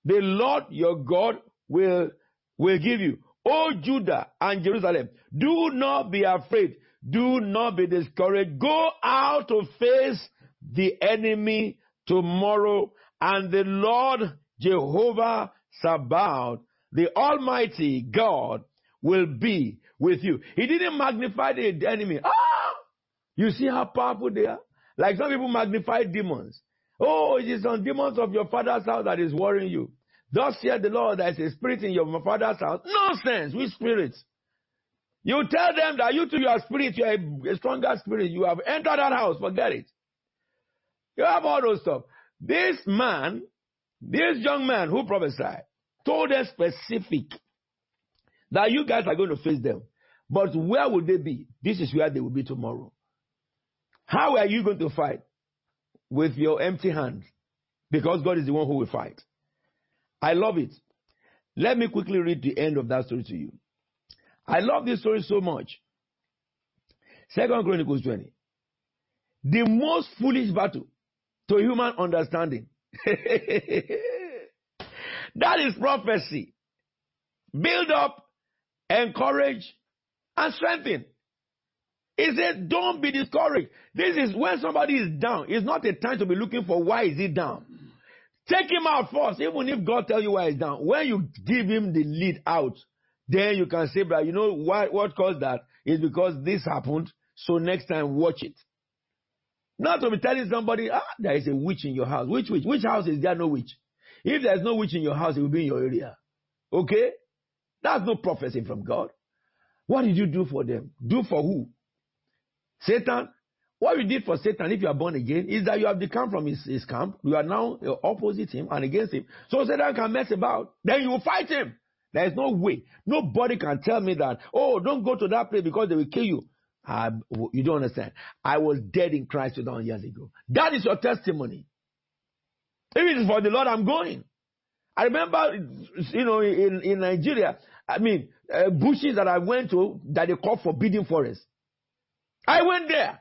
the Lord your God will, will give you. O Judah and Jerusalem, do not be afraid. Do not be discouraged. Go out to face the enemy tomorrow, and the Lord Jehovah Sabaoth, the Almighty God, will be with you. He didn't magnify the enemy. Ah! You see how powerful they are? Like some people magnify demons. Oh, it is some demons of your father's house that is worrying you. Thus said the Lord, there is a spirit in your father's house. Nonsense! Which spirits? You tell them that you to your spirit, you are a stronger spirit. You have entered that house. Forget it. You have all those stuff. This man, this young man who prophesied, told them specific that you guys are going to face them. But where will they be? This is where they will be tomorrow. How are you going to fight? With your empty hands. Because God is the one who will fight. I love it. Let me quickly read the end of that story to you. I love this story so much. Second Chronicles 20. The most foolish battle to human understanding. that is prophecy. Build up, encourage, and strengthen. He said, don't be discouraged. This is when somebody is down. It's not a time to be looking for why is he down. Take him out first, even if God tell you why he's down. When you give him the lead out, then you can say, but you know why, what caused that is because this happened. So next time, watch it. Not to be telling somebody, ah, there is a witch in your house. Which witch? Which house is there no witch? If there's no witch in your house, it will be in your area. Okay? That's no prophecy from God. What did you do for them? Do for who? Satan? What you did for Satan, if you are born again, is that you have become from his, his camp. You are now opposite him and against him. So Satan can mess about. Then you will fight him. There is no way. Nobody can tell me that, oh, don't go to that place because they will kill you. I, you don't understand. I was dead in Christ 2000 years ago. That is your testimony. If it is for the Lord, I'm going. I remember, you know, in, in Nigeria, I mean, uh, bushes that I went to that they call forbidden forest. I went there.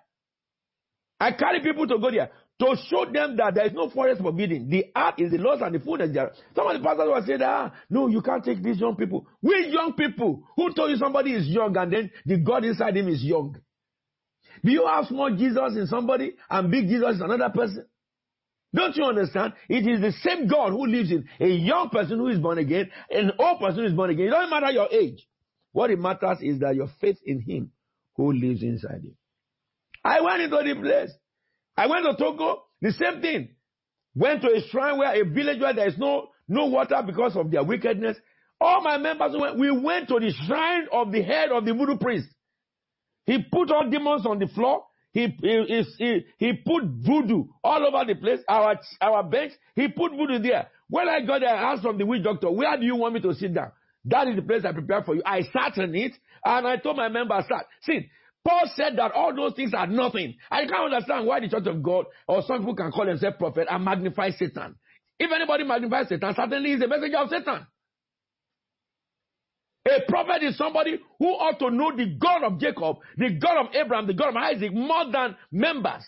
I carry people to go there to show them that there is no forest forbidden. The earth is the Lord's and the fullness there. Some of the pastors will say that, ah, no, you can't take these young people. We young people. Who told you somebody is young and then the God inside him is young? Do you have small Jesus in somebody and big Jesus in another person? Don't you understand? It is the same God who lives in a young person who is born again, an old person who is born again. It doesn't matter your age. What it matters is that your faith in Him who lives inside you. I went into the place. I went to Togo, the same thing. Went to a shrine where a village where there is no, no water because of their wickedness. All my members went, we went to the shrine of the head of the voodoo priest. He put all demons on the floor. He, he, he, he put voodoo all over the place, our, our bench. He put voodoo there. When I got there, I asked from the witch doctor, where do you want me to sit down? That is the place I prepared for you. I sat in it and I told my members, sat. See, Paul said that all those things are nothing. I can't understand why the church of God or some people can call themselves prophet and magnify Satan. If anybody magnifies Satan, certainly is a messenger of Satan. A prophet is somebody who ought to know the God of Jacob, the God of Abraham, the God of Isaac more than members.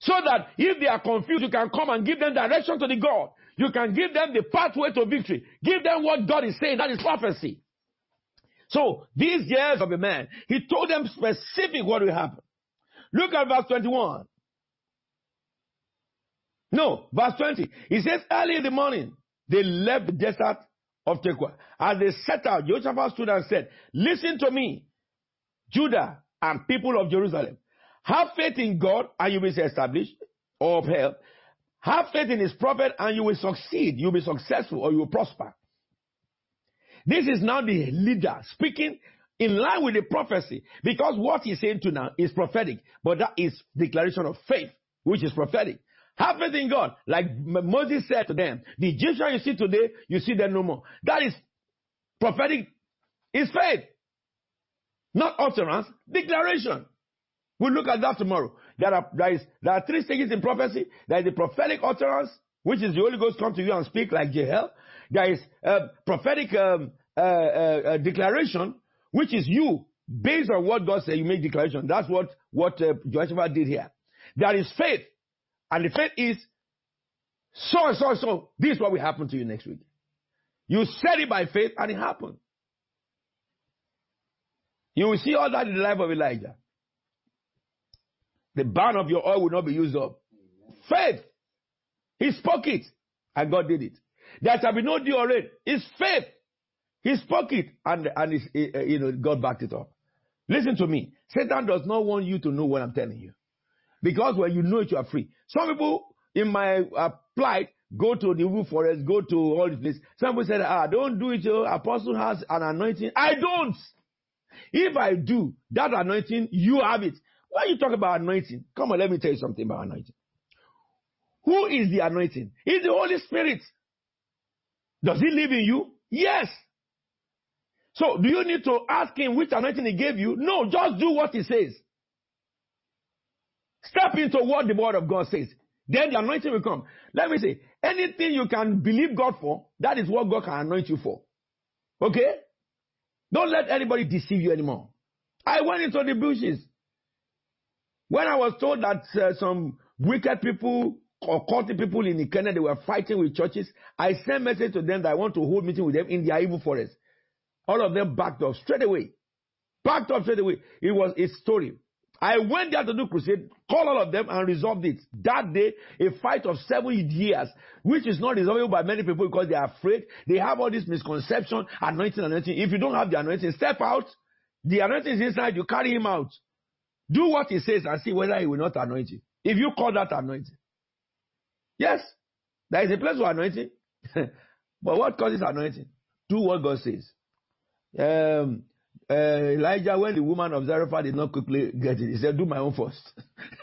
So that if they are confused, you can come and give them direction to the God. You can give them the pathway to victory. Give them what God is saying. That is prophecy. So these years of a man, he told them specific what will happen. Look at verse 21. No, verse 20. He says, early in the morning, they left the desert of Tekoa. As they set out, Jehoshaphat stood and said, Listen to me, Judah and people of Jerusalem. Have faith in God and you will be established or upheld. Have faith in his prophet and you will succeed. You'll be successful or you will prosper. This is now the leader speaking in line with the prophecy because what he's saying to now is prophetic, but that is declaration of faith, which is prophetic. Have faith in God. Like Moses said to them, the Egyptian you see today, you see them no more. That is prophetic, is faith. Not utterance, declaration. We'll look at that tomorrow. there are, there is, there are three stages in prophecy. There is the prophetic utterance, which is the Holy Ghost come to you and speak like Jehiel. There is a prophetic um, uh, uh, uh, declaration, which is you, based on what God said, you make declaration. That's what, what uh, Joshua did here. There is faith. And the faith is, so and so and so, this is what will happen to you next week. You said it by faith and it happened. You will see all that in the life of Elijah. The barn of your oil will not be used up. Faith. He spoke it and God did it. There shall be no deodorant. It's faith. He spoke it and, and you know, God backed it up. Listen to me. Satan does not want you to know what I'm telling you. Because when you know it, you are free. Some people in my uh, plight go to the evil forest, go to all these places. Some people said, ah, don't do it. Your apostle has an anointing. I don't. If I do, that anointing, you have it. When you talk about anointing, come on, let me tell you something about anointing. Who is the anointing? It's the Holy Spirit. Does he live in you? Yes. So do you need to ask him which anointing he gave you? No, just do what he says. Step into what the word of God says. Then the anointing will come. Let me say, anything you can believe God for, that is what God can anoint you for. Okay? Don't let anybody deceive you anymore. I went into the bushes. When I was told that uh, some wicked people or culty people in the Kenya, they were fighting with churches, I sent message to them that I want to hold meeting with them in their evil forest. All of them backed off straight away. Backed off straight away. It was a story. I went there to do crusade, call all of them and resolved it. That day, a fight of seven years, which is not resolvable by many people because they are afraid. They have all this misconception, anointing, anointing. If you don't have the anointing, step out. The anointing is inside, you carry him out. Do what he says and see whether he will not anoint you. If you call that anointing. Yes, there is a place for anointing. but what causes anointing? Do what God says. Um, uh, Elijah, when the woman of Zarephath did not quickly get it, he said, Do my own first.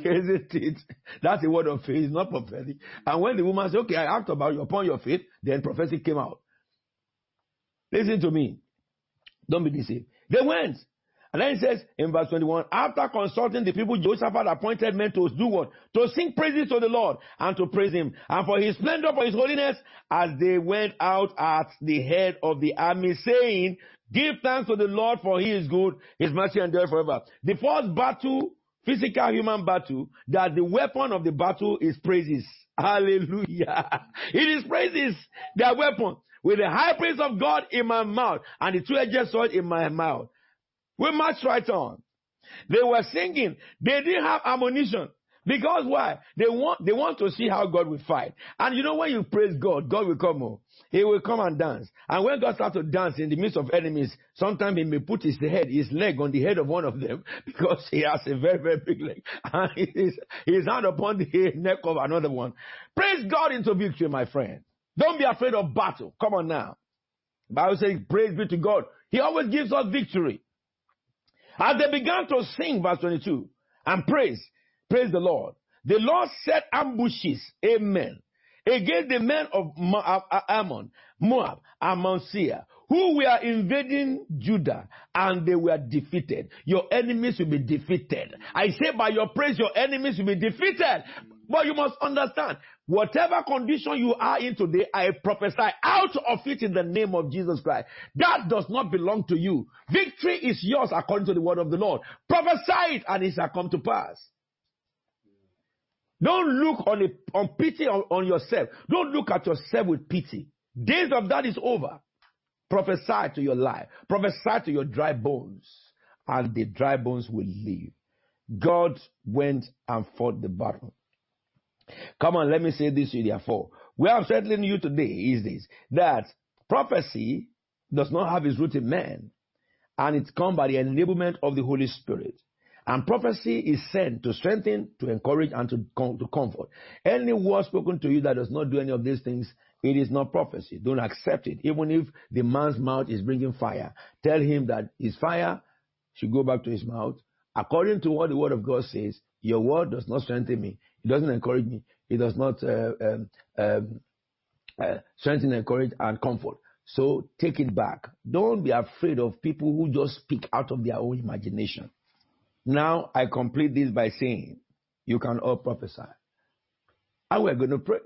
Isn't it? That's a word of faith, it's not prophetic. And when the woman said, Okay, I asked about you upon your faith, then prophecy came out. Listen to me. Don't be deceived. They went. And then it says in verse 21, after consulting the people, Jehoshaphat appointed men to do what? To sing praises to the Lord and to praise him. And for his splendor, for his holiness, as they went out at the head of the army, saying, Give thanks to the Lord for he is good, his mercy endures forever. The first battle, physical human battle, that the weapon of the battle is praises. Hallelujah. It is praises, their weapon. With the high praise of God in my mouth and the two-edged sword in my mouth. We march right on. They were singing. They didn't have ammunition. Because why? They want, they want to see how God will fight. And you know when you praise God, God will come home. He will come and dance. And when God starts to dance in the midst of enemies, sometimes he may put his head, his leg on the head of one of them because he has a very, very big leg. And his, his hand upon the neck of another one. Praise God into victory, my friend. Don't be afraid of battle. Come on now. Bible says, praise be to God. He always gives us victory. As they began to sing, verse 22, and praise, praise the Lord. The Lord set ambushes, amen, against the men of uh, uh, Ammon, Moab, and Mount Seir, who were invading Judah, and they were defeated. Your enemies will be defeated. I say by your praise, your enemies will be defeated. But you must understand, whatever condition you are in today, I prophesy out of it in the name of Jesus Christ. That does not belong to you. Victory is yours according to the word of the Lord. Prophesy it and it shall come to pass. Don't look on, a, on pity on, on yourself. Don't look at yourself with pity. Days of that is over. Prophesy to your life. Prophesy to your dry bones. And the dry bones will live. God went and fought the battle. Come on, let me say this to you therefore. Where I'm settling you today is this, that prophecy does not have its root in man, and it's come by the enablement of the Holy Spirit. And prophecy is sent to strengthen, to encourage, and to, to comfort. Any word spoken to you that does not do any of these things, it is not prophecy. Don't accept it. Even if the man's mouth is bringing fire, tell him that his fire should go back to his mouth. According to what the word of God says, your word does not strengthen me. It doesn't encourage me. It does not uh, um, um, uh, strengthen, encourage, and comfort. So take it back. Don't be afraid of people who just speak out of their own imagination. Now I complete this by saying, you can all prophesy. And we're going to pray.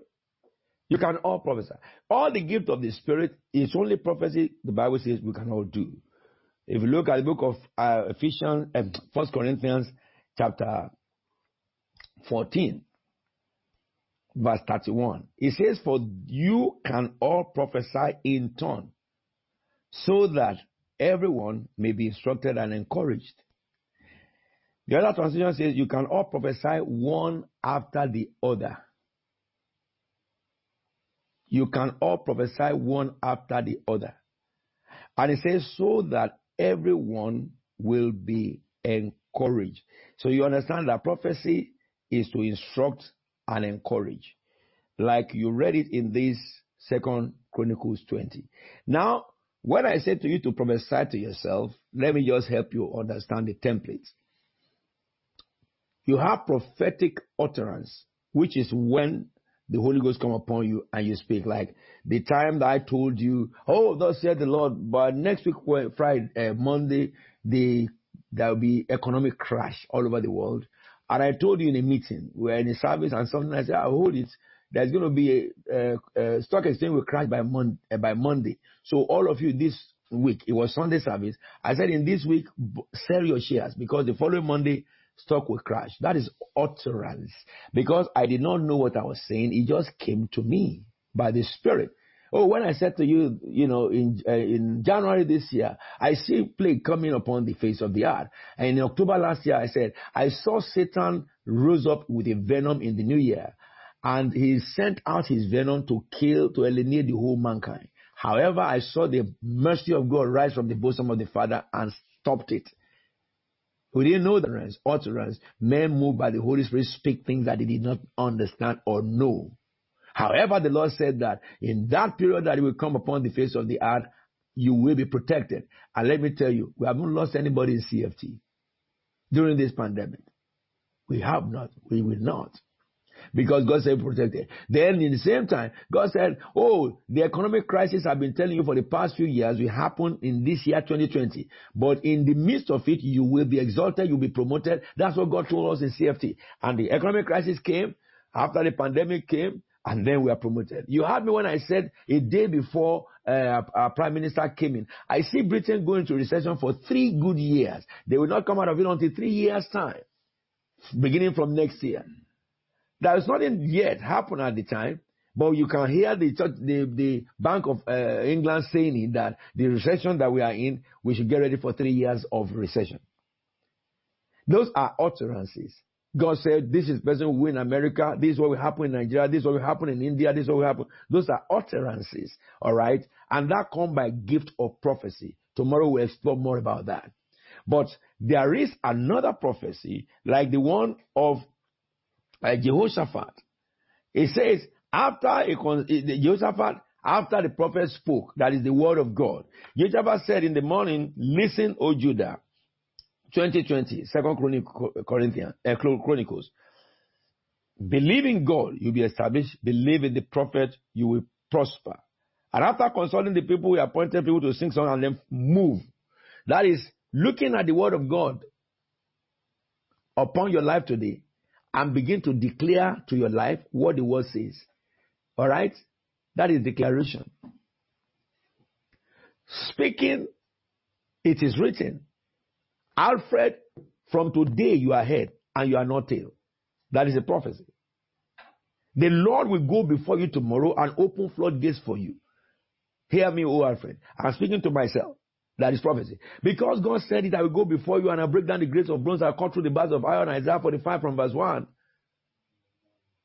You can all prophesy. All the gift of the Spirit is only prophecy, the Bible says we can all do. If you look at the book of uh, Ephesians, uh, First Corinthians, chapter 14, verse 31, it says, For you can all prophesy in turn, so that everyone may be instructed and encouraged. The other translation says, You can all prophesy one after the other. You can all prophesy one after the other. And it says, So that everyone will be encouraged. So you understand that prophecy is to instruct and encourage. Like you read it in this second Chronicles 20. Now, when I say to you to prophesy to yourself, let me just help you understand the template. You have prophetic utterance, which is when the Holy Ghost come upon you and you speak. Like the time that I told you, oh, thus said the Lord, but next week, Friday, uh, Monday, the there will be economic crash all over the world. And I told you in a meeting, we are in a service and something I said, I hold it. There's going to be a, a, a stock exchange will crash by, mon- uh, by Monday. So all of you this week, it was Sunday service. I said in this week, sell your shares because the following Monday, stock will crash. That is utterance. Because I did not know what I was saying, it just came to me by the Spirit. Oh, when I said to you, you know, in uh, in January this year, I see plague coming upon the face of the earth. And in October last year, I said I saw Satan rose up with a venom in the new year, and he sent out his venom to kill, to eliminate the whole mankind. However, I saw the mercy of God rise from the bosom of the Father and stopped it. We didn't know the utterance. Utterance. Men moved by the Holy Spirit speak things that they did not understand or know. However, the Lord said that in that period that He will come upon the face of the earth, you will be protected. And let me tell you, we haven't lost anybody in CFT during this pandemic. We have not. We will not because God said protected. Then in the same time, God said, Oh, the economic crisis I've been telling you for the past few years will happen in this year 2020. But in the midst of it, you will be exalted, you'll be promoted. That's what God told us in CFT. And the economic crisis came after the pandemic came. And then we are promoted. You heard me when I said a day before uh, our prime minister came in. I see Britain going to recession for three good years. They will not come out of it until three years' time, beginning from next year. There is nothing yet happened at the time, but you can hear the the, the Bank of uh, England saying that the recession that we are in, we should get ready for three years of recession. Those are utterances. God said, this is person who will win America. This is what will happen in Nigeria. This is what will happen in India. This is what will happen. Those are utterances. All right. And that come by gift of prophecy. Tomorrow we'll explore more about that. But there is another prophecy like the one of by Jehoshaphat. It says, after a, Jehoshaphat, after the prophet spoke, that is the word of God. Jehoshaphat said in the morning, listen, O Judah. 2020, second Corinthians, uh, Chronicles. Believe in God, you'll be established. Believe in the prophet, you will prosper. And after consulting the people, we appointed people to sing songs and then move. That is looking at the word of God upon your life today and begin to declare to your life what the word says. All right? That is declaration. Speaking, it is written. Alfred, from today you are head and you are not tail. That is a prophecy. The Lord will go before you tomorrow and open floodgates for you. Hear me, O Alfred. I'm speaking to myself. That is prophecy. Because God said it, I will go before you and I break down the gates of bronze. I'll cut through the bars of iron. Isaiah 45 from verse 1.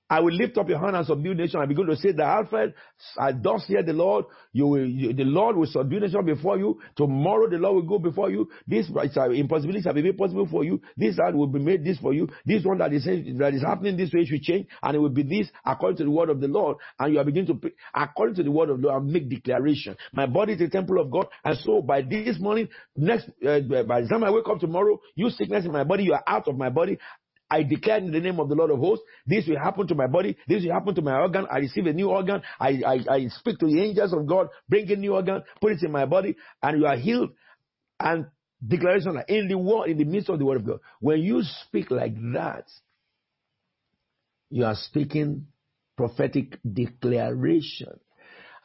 I will lift up your hand and subdue nation. I begin to say that Alfred, I thus hear the Lord. You will, you, the Lord will subdue nation before you. Tomorrow the Lord will go before you. This impossibility shall be made possible for you. This hand will be made this for you. This one that is that is happening this way should change, and it will be this according to the word of the Lord. And you are beginning to according to the word of the Lord make declaration. My body is a temple of God, and so by this morning, next uh, by the time I wake up tomorrow, you sickness in my body, you are out of my body. I declare in the name of the Lord of hosts, this will happen to my body, this will happen to my organ. I receive a new organ. I, I, I speak to the angels of God, bring a new organ, put it in my body, and you are healed. And Declaration like in the word, in the midst of the word of God. When you speak like that, you are speaking prophetic declaration.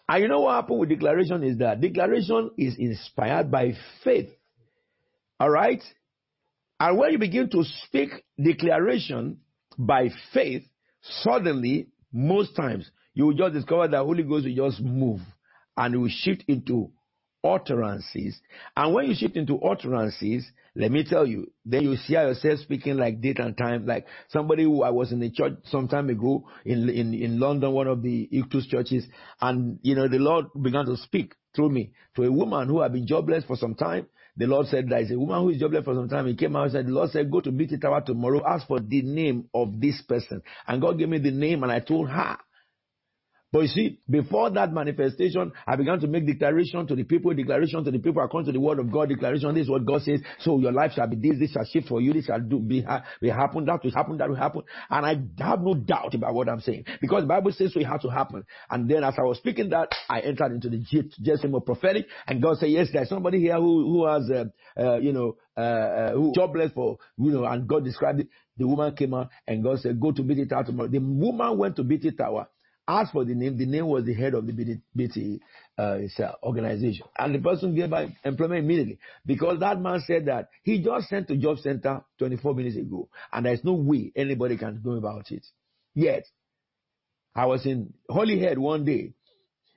And you know what happened with declaration is that declaration is inspired by faith. All right? And when you begin to speak declaration by faith, suddenly, most times, you will just discover that Holy Ghost will just move and will shift into utterances. And when you shift into utterances, let me tell you, then you see yourself speaking like date and time, like somebody who I was in the church some time ago in, in, in London, one of the Ictus churches, and you know, the Lord began to speak through me to a woman who had been jobless for some time. The Lord said there is a woman who is jobless for some time. He came out and said, the Lord said, go to BT Tower tomorrow, ask for the name of this person. And God gave me the name and I told her but you see, before that manifestation, I began to make declaration to the people, declaration to the people according to the word of God, declaration. This is what God says. So your life shall be this, this shall shift for you, this shall do, be, be happen, that will happen, that will happen. And I have no doubt about what I'm saying. Because the Bible says so it had to happen. And then as I was speaking that, I entered into the Jezebel prophetic. And God said, yes, there's somebody here who, who has, uh, uh, you know, uh, uh, who jobless for, you know, and God described it. The woman came out and God said, go to BT Tower tomorrow. The woman went to BT Tower asked for the name. The name was the head of the BT uh, organization. And the person gave back employment immediately because that man said that he just sent to job center 24 minutes ago and there's no way anybody can know about it. Yet, I was in Holyhead one day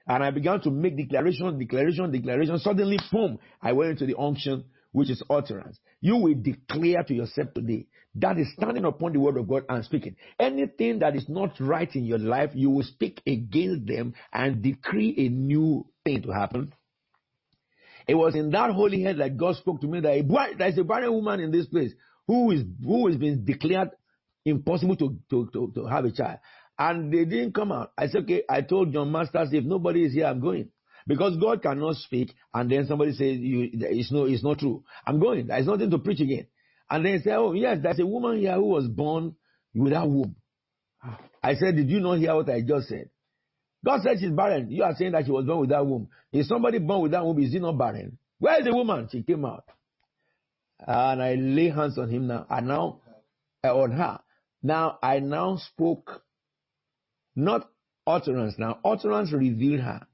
and I began to make declaration, declaration, declaration. Suddenly, boom, I went into the unction, which is utterance. You will declare to yourself today that is standing upon the word of God and speaking. Anything that is not right in your life, you will speak against them and decree a new thing to happen. It was in that Holyhead that God spoke to me that there's a barren woman in this place who is who has been declared impossible to, to, to, to have a child. And they didn't come out. I said, okay, I told John Masters, if nobody is here, I'm going. Because God cannot speak and then somebody says you, it's, no, it's not true. I'm going. There's nothing to preach again. And then say, oh, yes, there's a woman here who was born without womb. I said, did you not hear what I just said? God said she's barren. You are saying that she was born without womb. Is somebody born without womb? Is he not barren? Where is the woman? She came out. And I lay hands on him now. And now, uh, on her. Now, I now spoke, not utterance now. Utterance revealed her.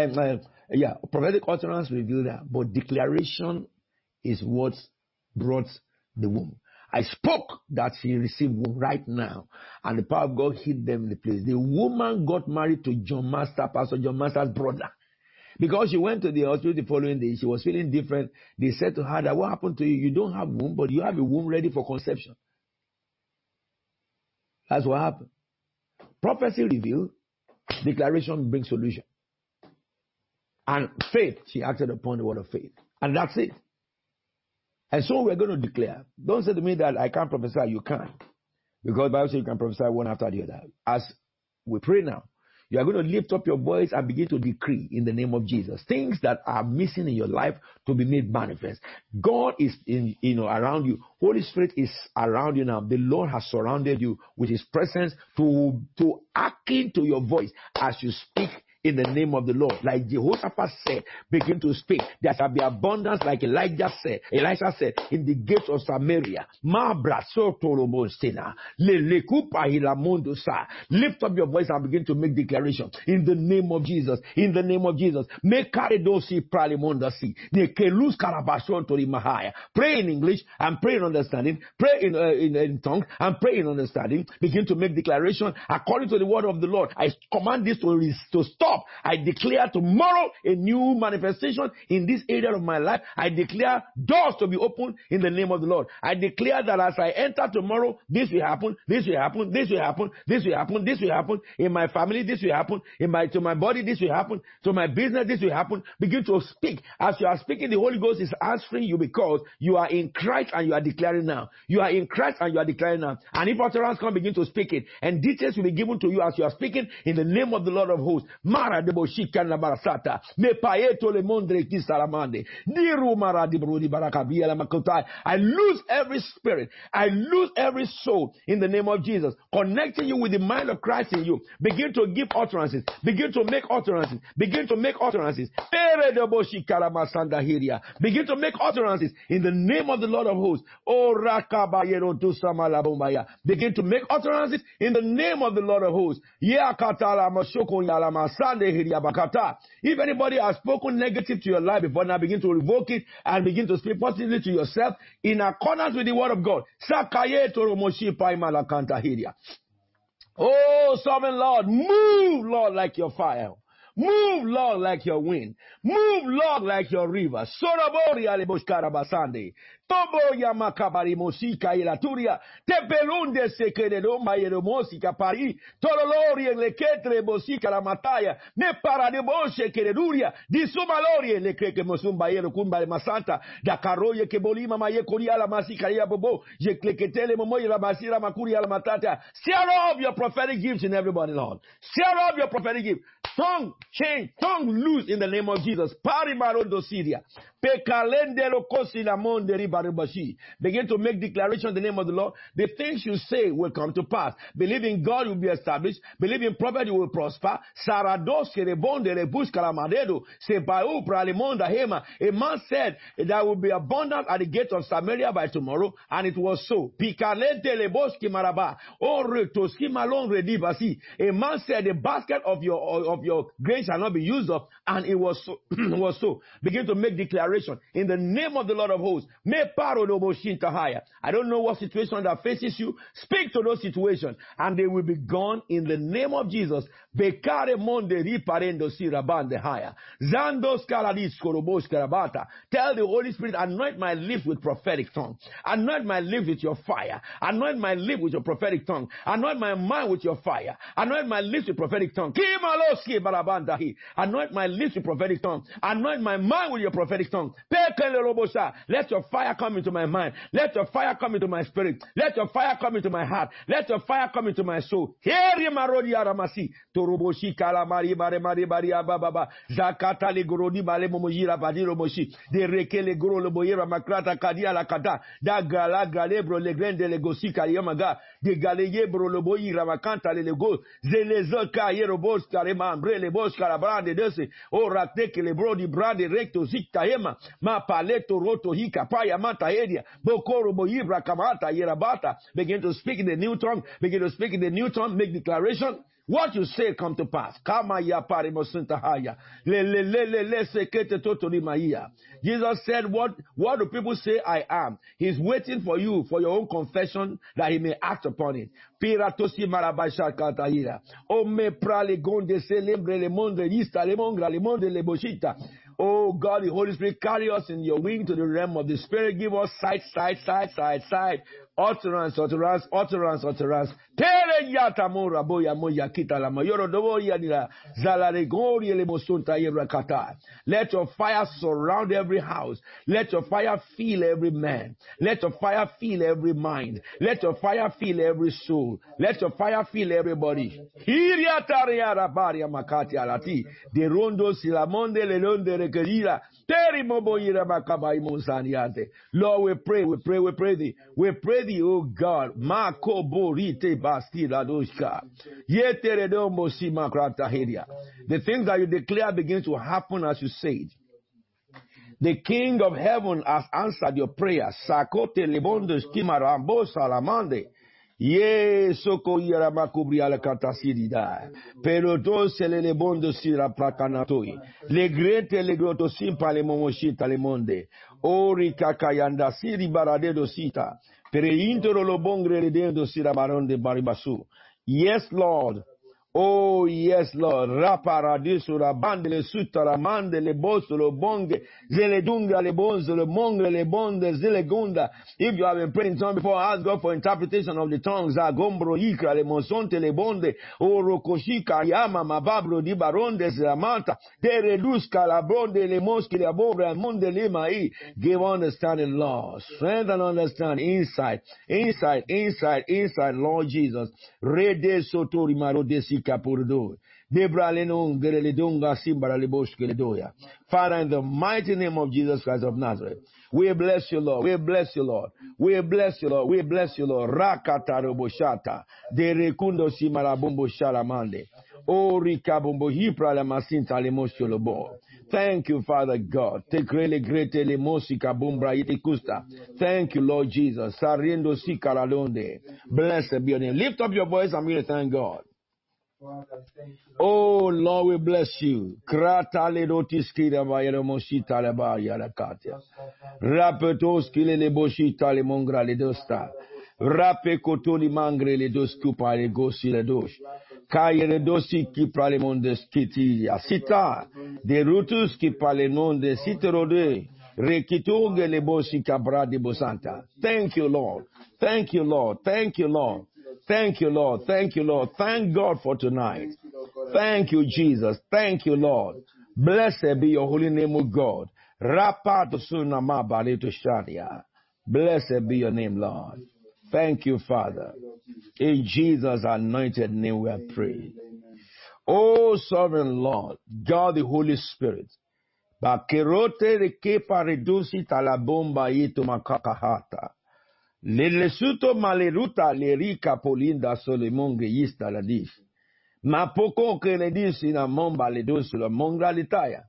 And, uh, yeah, prophetic utterance revealed that, But declaration is what brought the womb. I spoke that she received womb right now, and the power of God hit them in the place. The woman got married to John Master, Pastor John Master's brother. Because she went to the hospital the following day, she was feeling different. They said to her that what happened to you? You don't have womb, but you have a womb ready for conception. That's what happened. Prophecy revealed, declaration brings solution. And faith, she acted upon the word of faith. And that's it. And so we're going to declare. Don't say to me that I can't prophesy. You can't. Because Bible says you can prophesy one after the other. As we pray now, you are going to lift up your voice and begin to decree in the name of Jesus. Things that are missing in your life to be made manifest. God is in, you know, around you. Holy Spirit is around you now. The Lord has surrounded you with His presence to, to akin to your voice as you speak in the name of the Lord. Like Jehoshaphat said, begin to speak. There shall be abundance, like Elijah said. Elisha said, in the gates of Samaria. Lift up your voice and begin to make declaration in the name of Jesus. In the name of Jesus. Pray in English and pray in understanding. Pray in, uh, in, in tongue and pray in understanding. Begin to make declaration according to the word of the Lord. I command this to, to stop up. I declare tomorrow a new manifestation in this area of my life. I declare doors to be opened in the name of the Lord. I declare that as I enter tomorrow, this will happen, this will happen, this will happen, this will happen, this will happen. In my family, this will happen. In my to my body, this will happen. To my business, this will happen. Begin to speak. As you are speaking, the Holy Ghost is answering you because you are in Christ and you are declaring now. You are in Christ and you are declaring now. And if utterance come, begin to speak it. And details will be given to you as you are speaking in the name of the Lord of hosts. Mara de Boshika na Barasata. Me paeto le mondre ki salamande. Diru mara di brudi barakabia la makotai. I lose every spirit. I lose every soul in the name of Jesus. Connecting you with the mind of Christ in you. Begin to give utterances. Begin to make utterances. Begin to make utterances. Begin to make utterances in the name of the Lord of hosts. Oh, Begin to make utterances in the name of the Lord of hosts. If anybody has spoken negative to your life before now, begin to revoke it and begin to speak positively to yourself in accordance with the word of God. Oh, sovereign Lord, move, Lord, like your fire. Move, Lord, like your wind. Move, Lord, like your river. Sorabori aleboshkarabasande. Tobo yamakabari mosika ilaturia. Tepelunde sekere doma yere mosika pari. Torolori le ketre bosika la mataya. Ne para de boshe kereduria. Di sumalori le kreke mosumba yere kumba masanta. Da karoye ke bolima maye koria la masika ya bobo. Je kleketele momoye la masira makuri la matata. Share of your prophetic gifts in everybody, Lord. Share of your prophetic gift. Tongue change, tongue loose in the name of Jesus. Syria. Begin to make declaration in the name of the Lord. The things you say will come to pass. Believe in God, will be established. Believe in prophet, you will prosper. Pralimonda. A man said there will be abundance at the gate of Samaria by tomorrow, and it was so. Maraba. Redibasi. A man said the basket of your of your grain shall not be used up, and it was so. was so. Begin to make declaration in the name of the Lord of hosts. I don't know what situation that faces you. Speak to those situations and they will be gone in the name of Jesus. Bekare monde. Tell the Holy Spirit, anoint my lips with prophetic tongue. Anoint my lips with your fire. Anoint my lips with your prophetic tongue. Anoint my mind with your fire. Anoint my lips with prophetic tongue. Anoint my lips with prophetic tongue. Anoint my mind with your prophetic tongue. Let your fire come into my mind. Let your fire come into my spirit. Let your fire come into my heart. Let your fire come into my soul. Zakata le gorodi bale momojira badiro moshi. De reke le goro le boyera makrata kadia la kata. Da gala galebro le grande le gosi kayamaga. De galeye bro le boyira makanta le go. Zelezo ka yerobos karema ambre le bos karabrande dese. Ora oh, teke le brodi brade recto zikta hema ma paleto roto hika paya mata edia bokoro boyibra kamata yerabata begin to speak in the new tongue begin to speak in the new tongue make declaration what you say come to pass. Le le le le le. Jesus said, what, what do people say I am? He's waiting for you for your own confession that he may act upon it. Piratosi marabasha kataira. Ome prale gonde celebre le monde lista le mongra le monde le boshita. Oh God, the Holy Spirit, carry us in your wing to the realm of the Spirit. Give us sight, sight, sight, sight, sight. Utterance, utterance, utterance, utterance. Tere yata mora boya moya kita la mayoro doboya nila zalare gori ele mosunta kata. Let your fire surround every house. Let your fire fill every man. Let your fire fill every mind. Let your fire fill every soul. Let your fire fill everybody. Hiria taria baria makati alati. De rondo silamonde le londe requerida. Lord, we pray, we pray, we pray thee. We pray thee, O God. The things that you declare begin to happen as you say it. The King of heaven has answered your prayer. Sakote lebonde skimarambo salamande. Ye soko yara makubri ala katasiri da. Pero to sele le bondo sira prakanatoi. Le grete le groto simpa le momoshita le monde. Ori kakayanda siri baradedo sita. Pere intero lo bongre redendo sira baronde baribasu. Yes, Lord. Oh, yes, Lord. Raparadiso, rabande le sutta, ramande le bosso, le bonge, zele dunga, le bonzo, le mongre, le bonde, zele gunda. If you have been praying tongue before, ask God for interpretation of the tongues. Agombro, ikra, le monsonte, le bonde, orokoshika, yama, mababro, di baronde, manta, te redusca, la bonde, le moschi, le abobra, monde, le mai. Give understanding, Lord. Strength and understanding, insight, insight, insight, insight, Lord Jesus. Rede sotori maro desi kapurdo. Father, in the mighty name of Jesus Christ of Nazareth, we bless you, Lord. We bless you, Lord. We bless you, Lord. We bless you, Lord. Rakata roboshata. De rekundo simarabumbo shalamande. O rikabumbo hiprala masinta lemosio lobo. Thank you, Father God. Take really great elemosika bumbra kusta. Thank you, Lord Jesus. Sariendo sikaralonde. Blessed be your name. Lift up your voice. I'm going to thank God. Oh Lord, we bless you. Kratale rotiskira bayere moshita le bayara katia. Rapetoski le boshita le mongra le dosta. Rape kotoli mangre le dos kupa le gosi le dos. Kaye le dosi ki prale monde skitilia. Sita. De rutus ki pale non de siterode. Rekitoge le bosi kabra de bosanta. Thank you, Lord. Thank you, Lord. Thank you, Lord. Thank you, Lord. Thank you, Lord. Thank God for tonight. Thank you, Jesus. Thank you, Lord. Blessed be your holy name, O God. Rapato Sunama Barito Shadia. Blessed be your name, Lord. Thank you, Father. In Jesus' anointed name we have prayed. Oh, sovereign Lord, God the Holy Spirit. Bakerote de kepa redusi talabomba ito makakahata. Lelesuto maleruta lerika polinda solemonge yista la dish. Ma poko ke le disi na momba le litaya.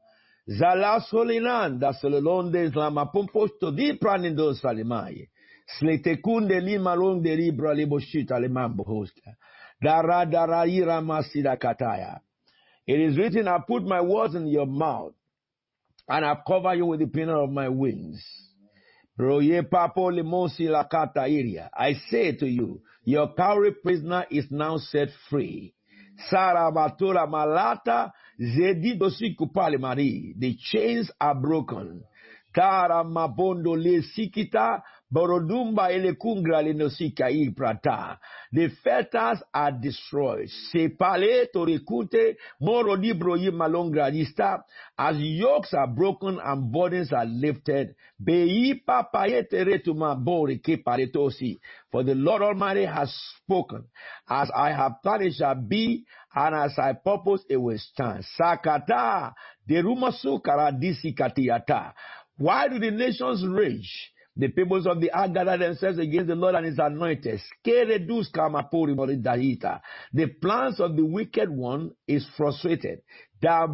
Zala solelonde la ma pomposto di pranindo libra le mambo hosta. Dara dara ira masida kataya. It is written, I put my words in your mouth, and I cover you with the pinion of my wings. I say to you, your cowrie prisoner is now set free. Sarabatura malata kupale mari. The chains are broken. Tara mabondo le sikita Borodumba elekungra lenosika prata. The fetters are destroyed. Sepale torekute moro libro malongra lista. As yokes are broken and burdens are lifted. Bei papayete retuma bori keparetosi. For the Lord Almighty has spoken. As I have planned it shall be, and as I purpose it will stand. Sakata derumasu karadisi katiata. Why do the nations rage? The peoples of the earth gather themselves against the Lord and his anointed. The plans of the wicked one is frustrated. The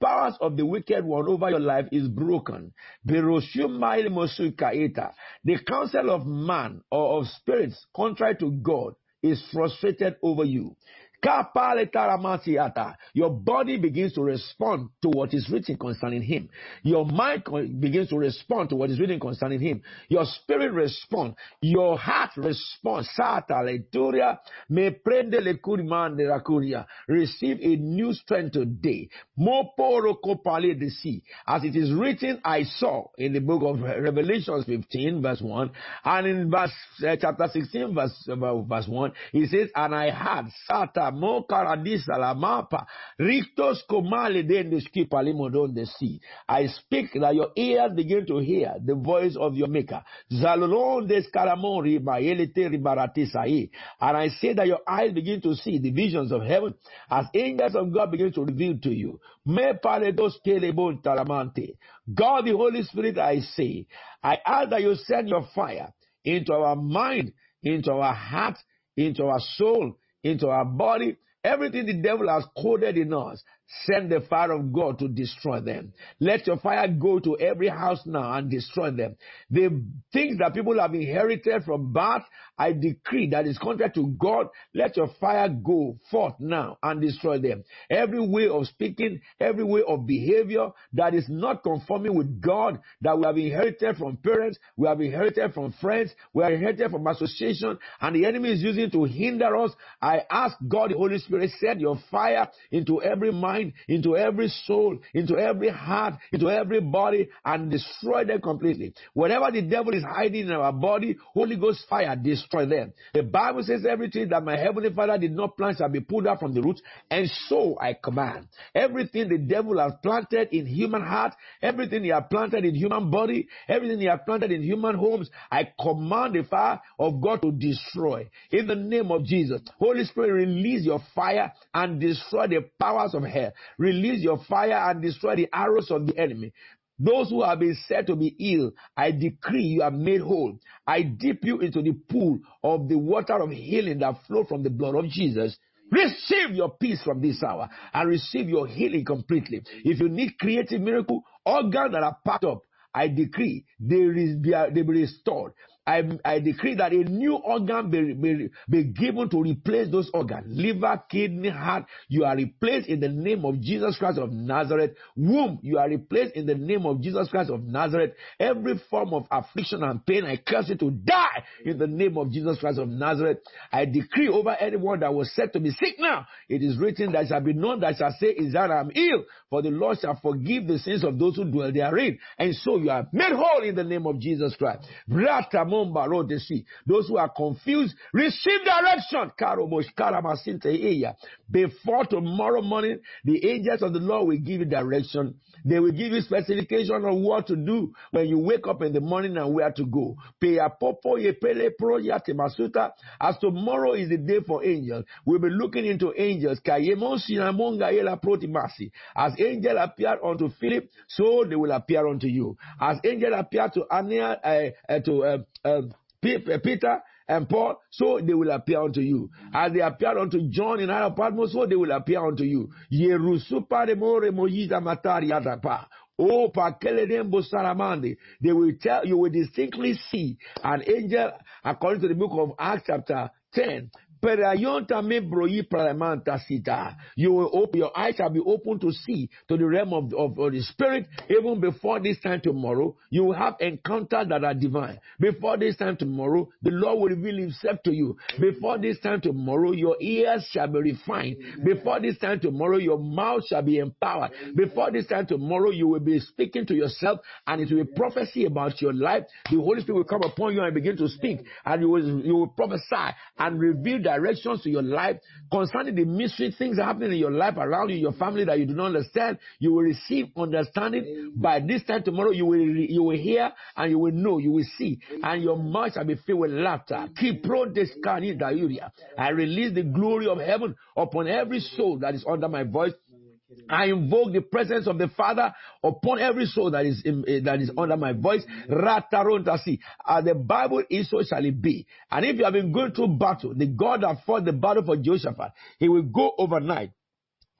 powers of the wicked one over your life is broken. The counsel of man or of spirits contrary to God is frustrated over you. Your body begins to respond to what is written concerning him. Your mind begins to respond to what is written concerning him. Your spirit responds. Your heart responds. Sata leitura me prende le de Receive a new strength today. As it is written, I saw in the book of Revelation 15 verse 1 and in verse uh, chapter 16 verse, uh, verse 1, he says, and I had Sata mo karadisa la mapa. Rictos komale den skipa limodon the sea. I speak that your ears begin to hear the voice of your maker. Zalon des karamori maelete ribaratisai. And I say that your eyes begin to see the visions of heaven as angels of God begin to reveal to you. Me paledos kelebon taramante. God the Holy Spirit, I say, I ask that you send your fire into our mind, into our heart, into our soul, into our body, everything the devil has coded in us, Send the fire of God to destroy them. Let your fire go to every house now and destroy them. The things that people have inherited from birth, I decree that is contrary to God. Let your fire go forth now and destroy them. Every way of speaking, every way of behavior that is not conforming with God, that we have inherited from parents, we have inherited from friends, we have inherited from association, and the enemy is using to hinder us. I ask God, the Holy Spirit, send your fire into every mind mind, into every soul, into every heart, into every body, and destroy them completely. Whatever the devil is hiding in our body, Holy Ghost fire, destroy them. The Bible says everything that my heavenly Father did not plant shall be pulled out from the roots, and so I command. Everything the devil has planted in human heart, everything he has planted in human body, everything he has planted in human homes, I command the fire of God to destroy. In the name of Jesus, Holy Spirit, release your fire and destroy the powers of hell. Release your fire and destroy the arrows of the enemy. Those who have been said to be ill, I decree you are made whole. I dip you into the pool of the water of healing that flow from the blood of Jesus. Receive your peace from this hour and receive your healing completely. If you need creative miracle, organs that are packed up, I decree they, they be restored. I, I decree that a new organ be, be, be given to replace those organs. Liver, kidney, heart, you are replaced in the name of Jesus Christ of Nazareth. Womb, you are replaced in the name of Jesus Christ of Nazareth. Every form of affliction and pain, I curse it to die in the name of Jesus Christ of Nazareth. I decree over anyone that was said to be sick now. It is written that shall be known that shall say is that I am ill. For the Lord shall forgive the sins of those who dwell therein. And so you are made whole in the name of Jesus Christ. Those who are confused, receive direction. Before tomorrow morning, the angels of the Lord will give you direction. They will give you specification on what to do when you wake up in the morning and where to go. As tomorrow is the day for angels, we'll be looking into angels. As angel appeared unto Philip, so they will appear unto you. As angel appeared to Ania, uh, uh, to uh, uh, Peter and Paul, so they will appear unto you. As they appeared unto John in other Patmos, so they will appear unto you. Oh, Saramande. They will tell you will distinctly see an angel, according to the book of Acts, chapter 10, you will open your eyes shall be open to see to the realm of, of, of, the spirit even before this time tomorrow. You will have encounters that are divine. Before this time tomorrow, the Lord will reveal himself to you. Before this time tomorrow, your ears shall be refined. Before this time tomorrow, your mouth shall be empowered. Before this time tomorrow, you will be speaking to yourself and it will be prophecy about your life. The Holy Spirit will come upon you and begin to speak and you will, you will prophesy and reveal directions to your life concerning the mystery things happening in your life around you, your family that you do not understand. You will receive understanding by this time tomorrow. You will you will hear and you will know. You will see, and your mouth shall be filled with laughter. I release the glory of heaven upon every soul that is under my voice I invoke the presence of the Father upon every soul that is in, uh, that is under my voice. Ratarontasi. As the Bible is, so shall it be. And if you have been going through battle, the God that fought the battle for Jehoshaphat, he will go overnight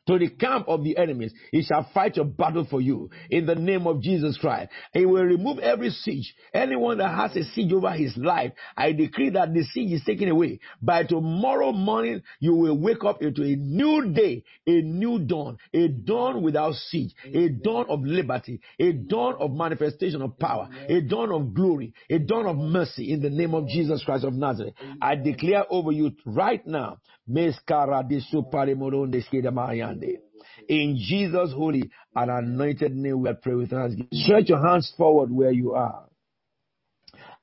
to the camp of the enemies. He shall fight your battle for you in the name of Jesus Christ. He will remove every siege. Anyone that has a siege over his life, I decree that the siege is taken away. By tomorrow morning, you will wake up into a new day, a new dawn, a dawn without siege, a dawn of liberty, a dawn of manifestation of power, a dawn of glory, a dawn of mercy in the name of Jesus Christ of Nazareth. I declare over you right now, in Jesus' holy and anointed name, we pray with us. Stretch your hands forward where you are.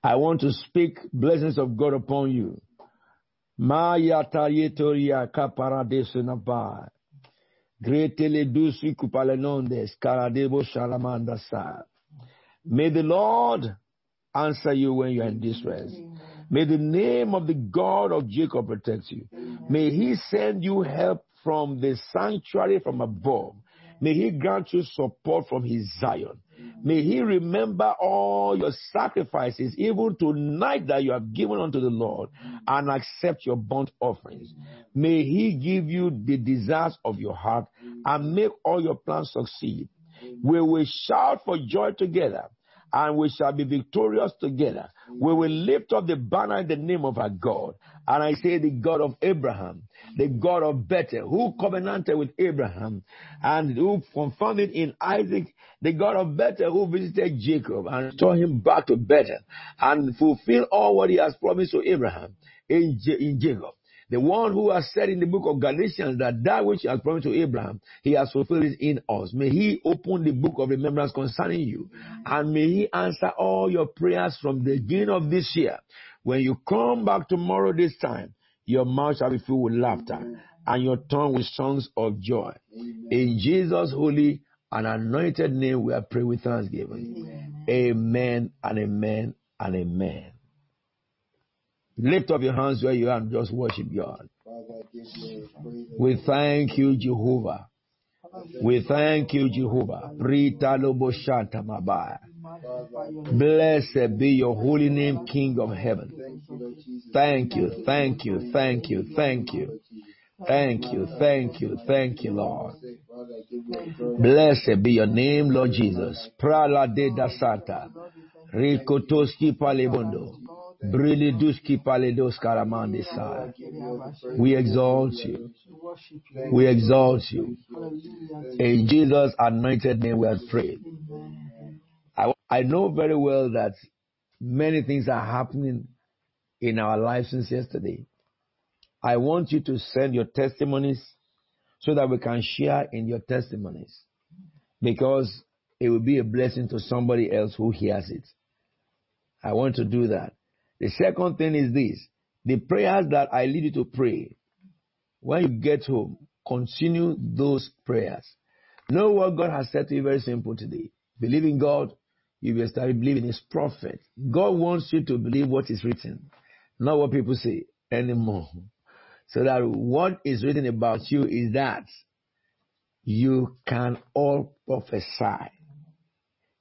I want to speak blessings of God upon you. May the Lord answer you when you are in distress. May the name of the God of Jacob protect you. May he send you help from the sanctuary from above. May he grant you support from his Zion. May he remember all your sacrifices, even tonight that you have given unto the Lord, and accept your burnt offerings. May he give you the desires of your heart and make all your plans succeed. We will shout for joy together and we shall be victorious together. We will lift up the banner in the name of our God. And I say the God of Abraham, the God of Bethel, who covenanted with Abraham and who confirmed in Isaac, the God of Bethel who visited Jacob and restored him back to Bethel and fulfill all what he has promised to Abraham in, in Jacob. The one who has said in the book of Galatians that that which he has promised to Abraham, he has fulfilled it in us. May he open the book of remembrance concerning you. And may he answer all your prayers from the beginning of this year. When you come back tomorrow this time, your mouth shall be filled with laughter and your tongue with songs of joy. In Jesus' holy and anointed name, we are praying with thanksgiving. Amen and amen and amen. Lift up your hands where you are and just worship God. We thank you, Jehovah. We thank you, Jehovah. Blessed be your holy name, King of heaven. Thank you, thank you, thank you, thank you. Thank you, thank you, thank you, Lord. Blessed be your name, Lord Jesus. Prala de da Santa. Palibondo. Briliduski palidos karamandisa. We exalt you. We exalt you. In Jesus' anointed name we have prayed. I, I know very well that many things are happening in our lives since yesterday. I want you to send your testimonies so that we can share in your testimonies because it will be a blessing to somebody else who hears it. I want to do that. The second thing is this the prayers that I lead you to pray, when you get home, continue those prayers. Know what God has said to you very simple today. Believe in God, you will start believing His prophet. God wants you to believe what is written, not what people say anymore. So that what is written about you is that you can all prophesy.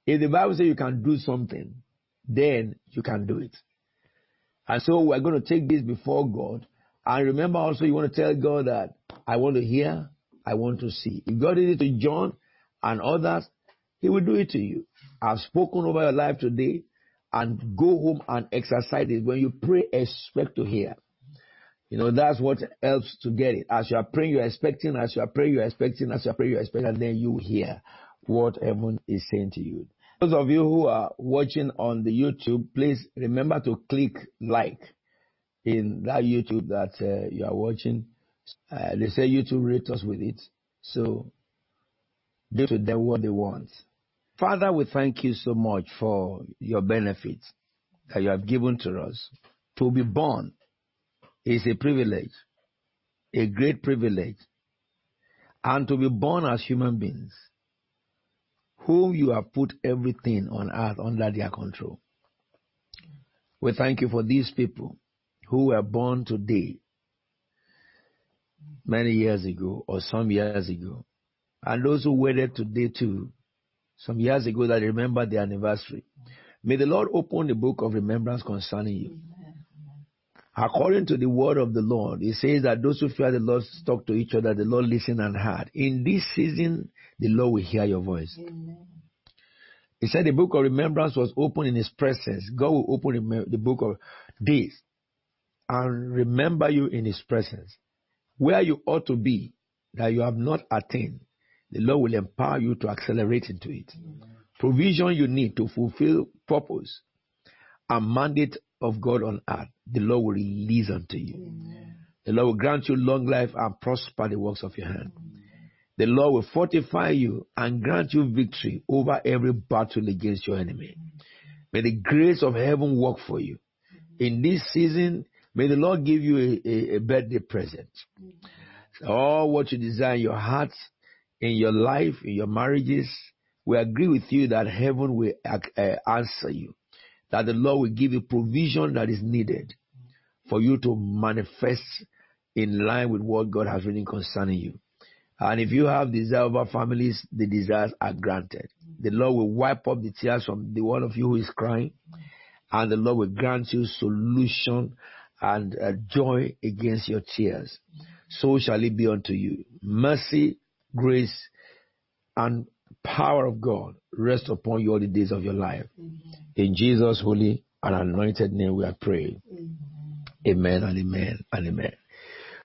If the Bible says you can do something, then you can do it. And so we're going to take this before God. And remember also, you want to tell God that I want to hear, I want to see. If God did it to John and others, He will do it to you. I've spoken over your life today and go home and exercise it. When you pray, expect to hear. You know, that's what helps to get it. As you are praying, you're expecting. As you are praying, you're expecting. As you are praying, you're expecting. And then you hear what heaven is saying to you. Those of you who are watching on the YouTube, please remember to click like in that YouTube that uh, you are watching. Uh, they say YouTube rate us with it. So do to them what they want. Father, we thank you so much for your benefits that you have given to us. To be born is a privilege, a great privilege. And to be born as human beings whom you have put everything on earth under their control. We thank you for these people who were born today, many years ago, or some years ago, and those who waited today too, some years ago that remember the anniversary. May the Lord open the book of remembrance concerning you. According to the word of the Lord, it says that those who fear the Lord talk to each other, the Lord listen and heard. In this season, the Lord will hear your voice. Amen. He said the book of remembrance was open in his presence. God will open the book of this and remember you in his presence. Where you ought to be that you have not attained, the Lord will empower you to accelerate into it. Amen. Provision you need to fulfill purpose and mandate of God on earth, the Lord will release unto you. Amen. The Lord will grant you long life and prosper the works of your hand. Amen. The Lord will fortify you and grant you victory over every battle against your enemy. May the grace of heaven work for you. In this season, may the Lord give you a, a, a birthday present. So all what you desire in your heart, in your life, in your marriages, we agree with you that heaven will uh, answer you. That the Lord will give you provision that is needed for you to manifest in line with what God has written concerning you. And if you have desire over families, the desires are granted. The Lord will wipe up the tears from the one of you who is crying, and the Lord will grant you solution and uh, joy against your tears. So shall it be unto you. Mercy, grace, and power of God rest upon you all the days of your life. In Jesus' holy and anointed name we are praying. Amen and amen and amen.